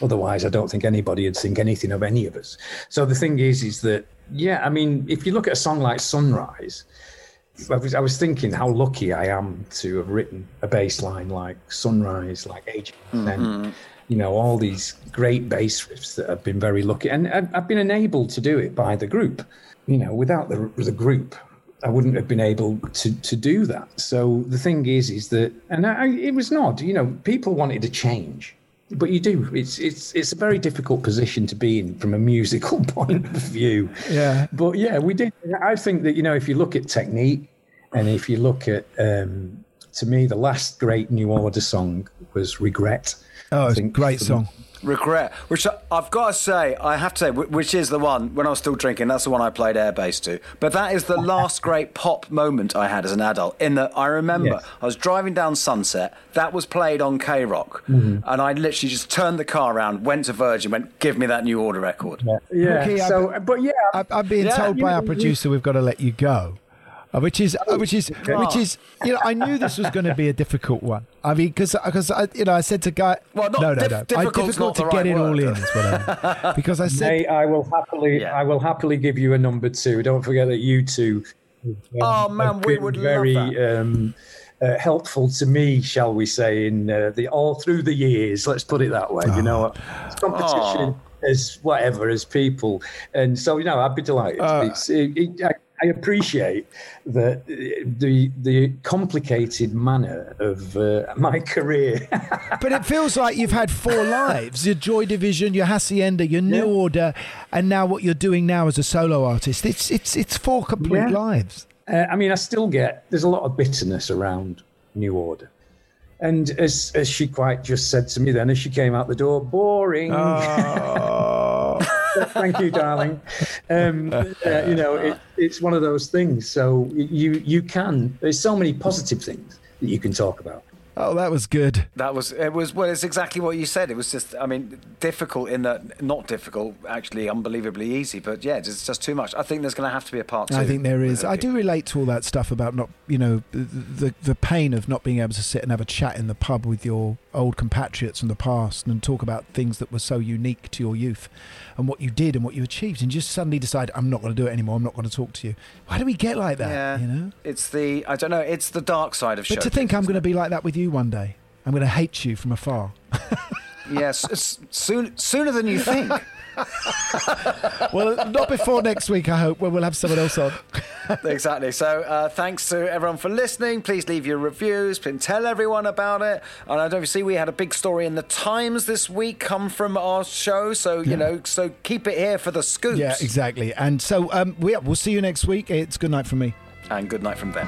Otherwise, I don't think anybody would think anything of any of us. So the thing is, is that yeah, I mean, if you look at a song like Sunrise, I was, I was thinking how lucky I am to have written a bass line like Sunrise, like Age of Mhm. you know, all these great bass riffs that I've been very lucky, and I've I've been enabled to do it by the group. You know, without the the group, I wouldn't have been able to to do that. So the thing is, is that, and I, it was not. You know, people wanted to change, but you do. It's it's it's a very difficult position to be in from a musical point of view. Yeah. But yeah, we did. I think that you know, if you look at technique, and if you look at, um, to me, the last great New Order song was "Regret." Oh, it's a great song. Regret, which I- I've got to say, I have to say, which is the one when I was still drinking. That's the one I played air bass to. But that is the last great pop moment I had as an adult. In that I remember Yes. I was driving down Sunset. That was played on KROQ, Mhm. and I literally just turned the car around, went to Virgin, went, "Give me that New Order record." Yeah. Ricky, I'm- so, but yeah, I'm, I'm being Yeah, told you by know, our you- producer we've got to let you go. Uh, Which is, uh, which is, which is, you know, I knew this was going to be a difficult one. I mean, because, because, I, you know, I said to Guy, Well, not no, no, dif- no, I, difficult not to the get right it all in, is what I mean. Because I said, Mate, I will happily, I will happily give you a number two. Don't forget that you two. um, Oh, man, have we been would love very um, uh, helpful to me, shall we say, in uh, the all through the years. Let's put it that way. You know, it's competition as whatever as people, and so you know, I'd be delighted. it's, it, it, I, I appreciate that the the complicated manner of uh, my career. but it feels like you've had four lives: your Joy Division, your Hacienda, your New Order, and now what you're doing now as a solo artist. It's it's it's four complete Yeah. lives. Uh, I mean, I still get there's a lot of bitterness around New Order, and as as she quite just said to me then, as she came out the door, boring. Thank you, darling. Um, uh, you know, it, it's one of those things. So you you can. There's so many positive things that you can talk about. Oh, that was good. That was it. Was well, it's exactly what you said. It was just, I mean, difficult in that, not difficult, actually, unbelievably easy. But yeah, it's just too much. I think there's going to have to be a part two. I think there is. I do relate to all that stuff about not, you know, the, the the pain of not being able to sit and have a chat in the pub with your old compatriots from the past and talk about things that were so unique to your youth and what you did and what you achieved, and just suddenly decide I'm not going to do it anymore. I'm not going to talk to you. Why do we get like that? Yeah, You know. it's the I don't know. It's the dark side of. But to think I'm going to be like that with you one day. I'm going to hate you from afar. yes, it's soon sooner than you think. well, not before next week, I hope, when we'll have someone else on. exactly. So uh, thanks to everyone for listening. Please leave your reviews and tell everyone about it. And I don't see we had a big story in the Times this week come from our show. So you know, so keep it here for the scoops. Yeah, exactly. And so um, we, we'll see you next week. It's good night from me. And good night from them.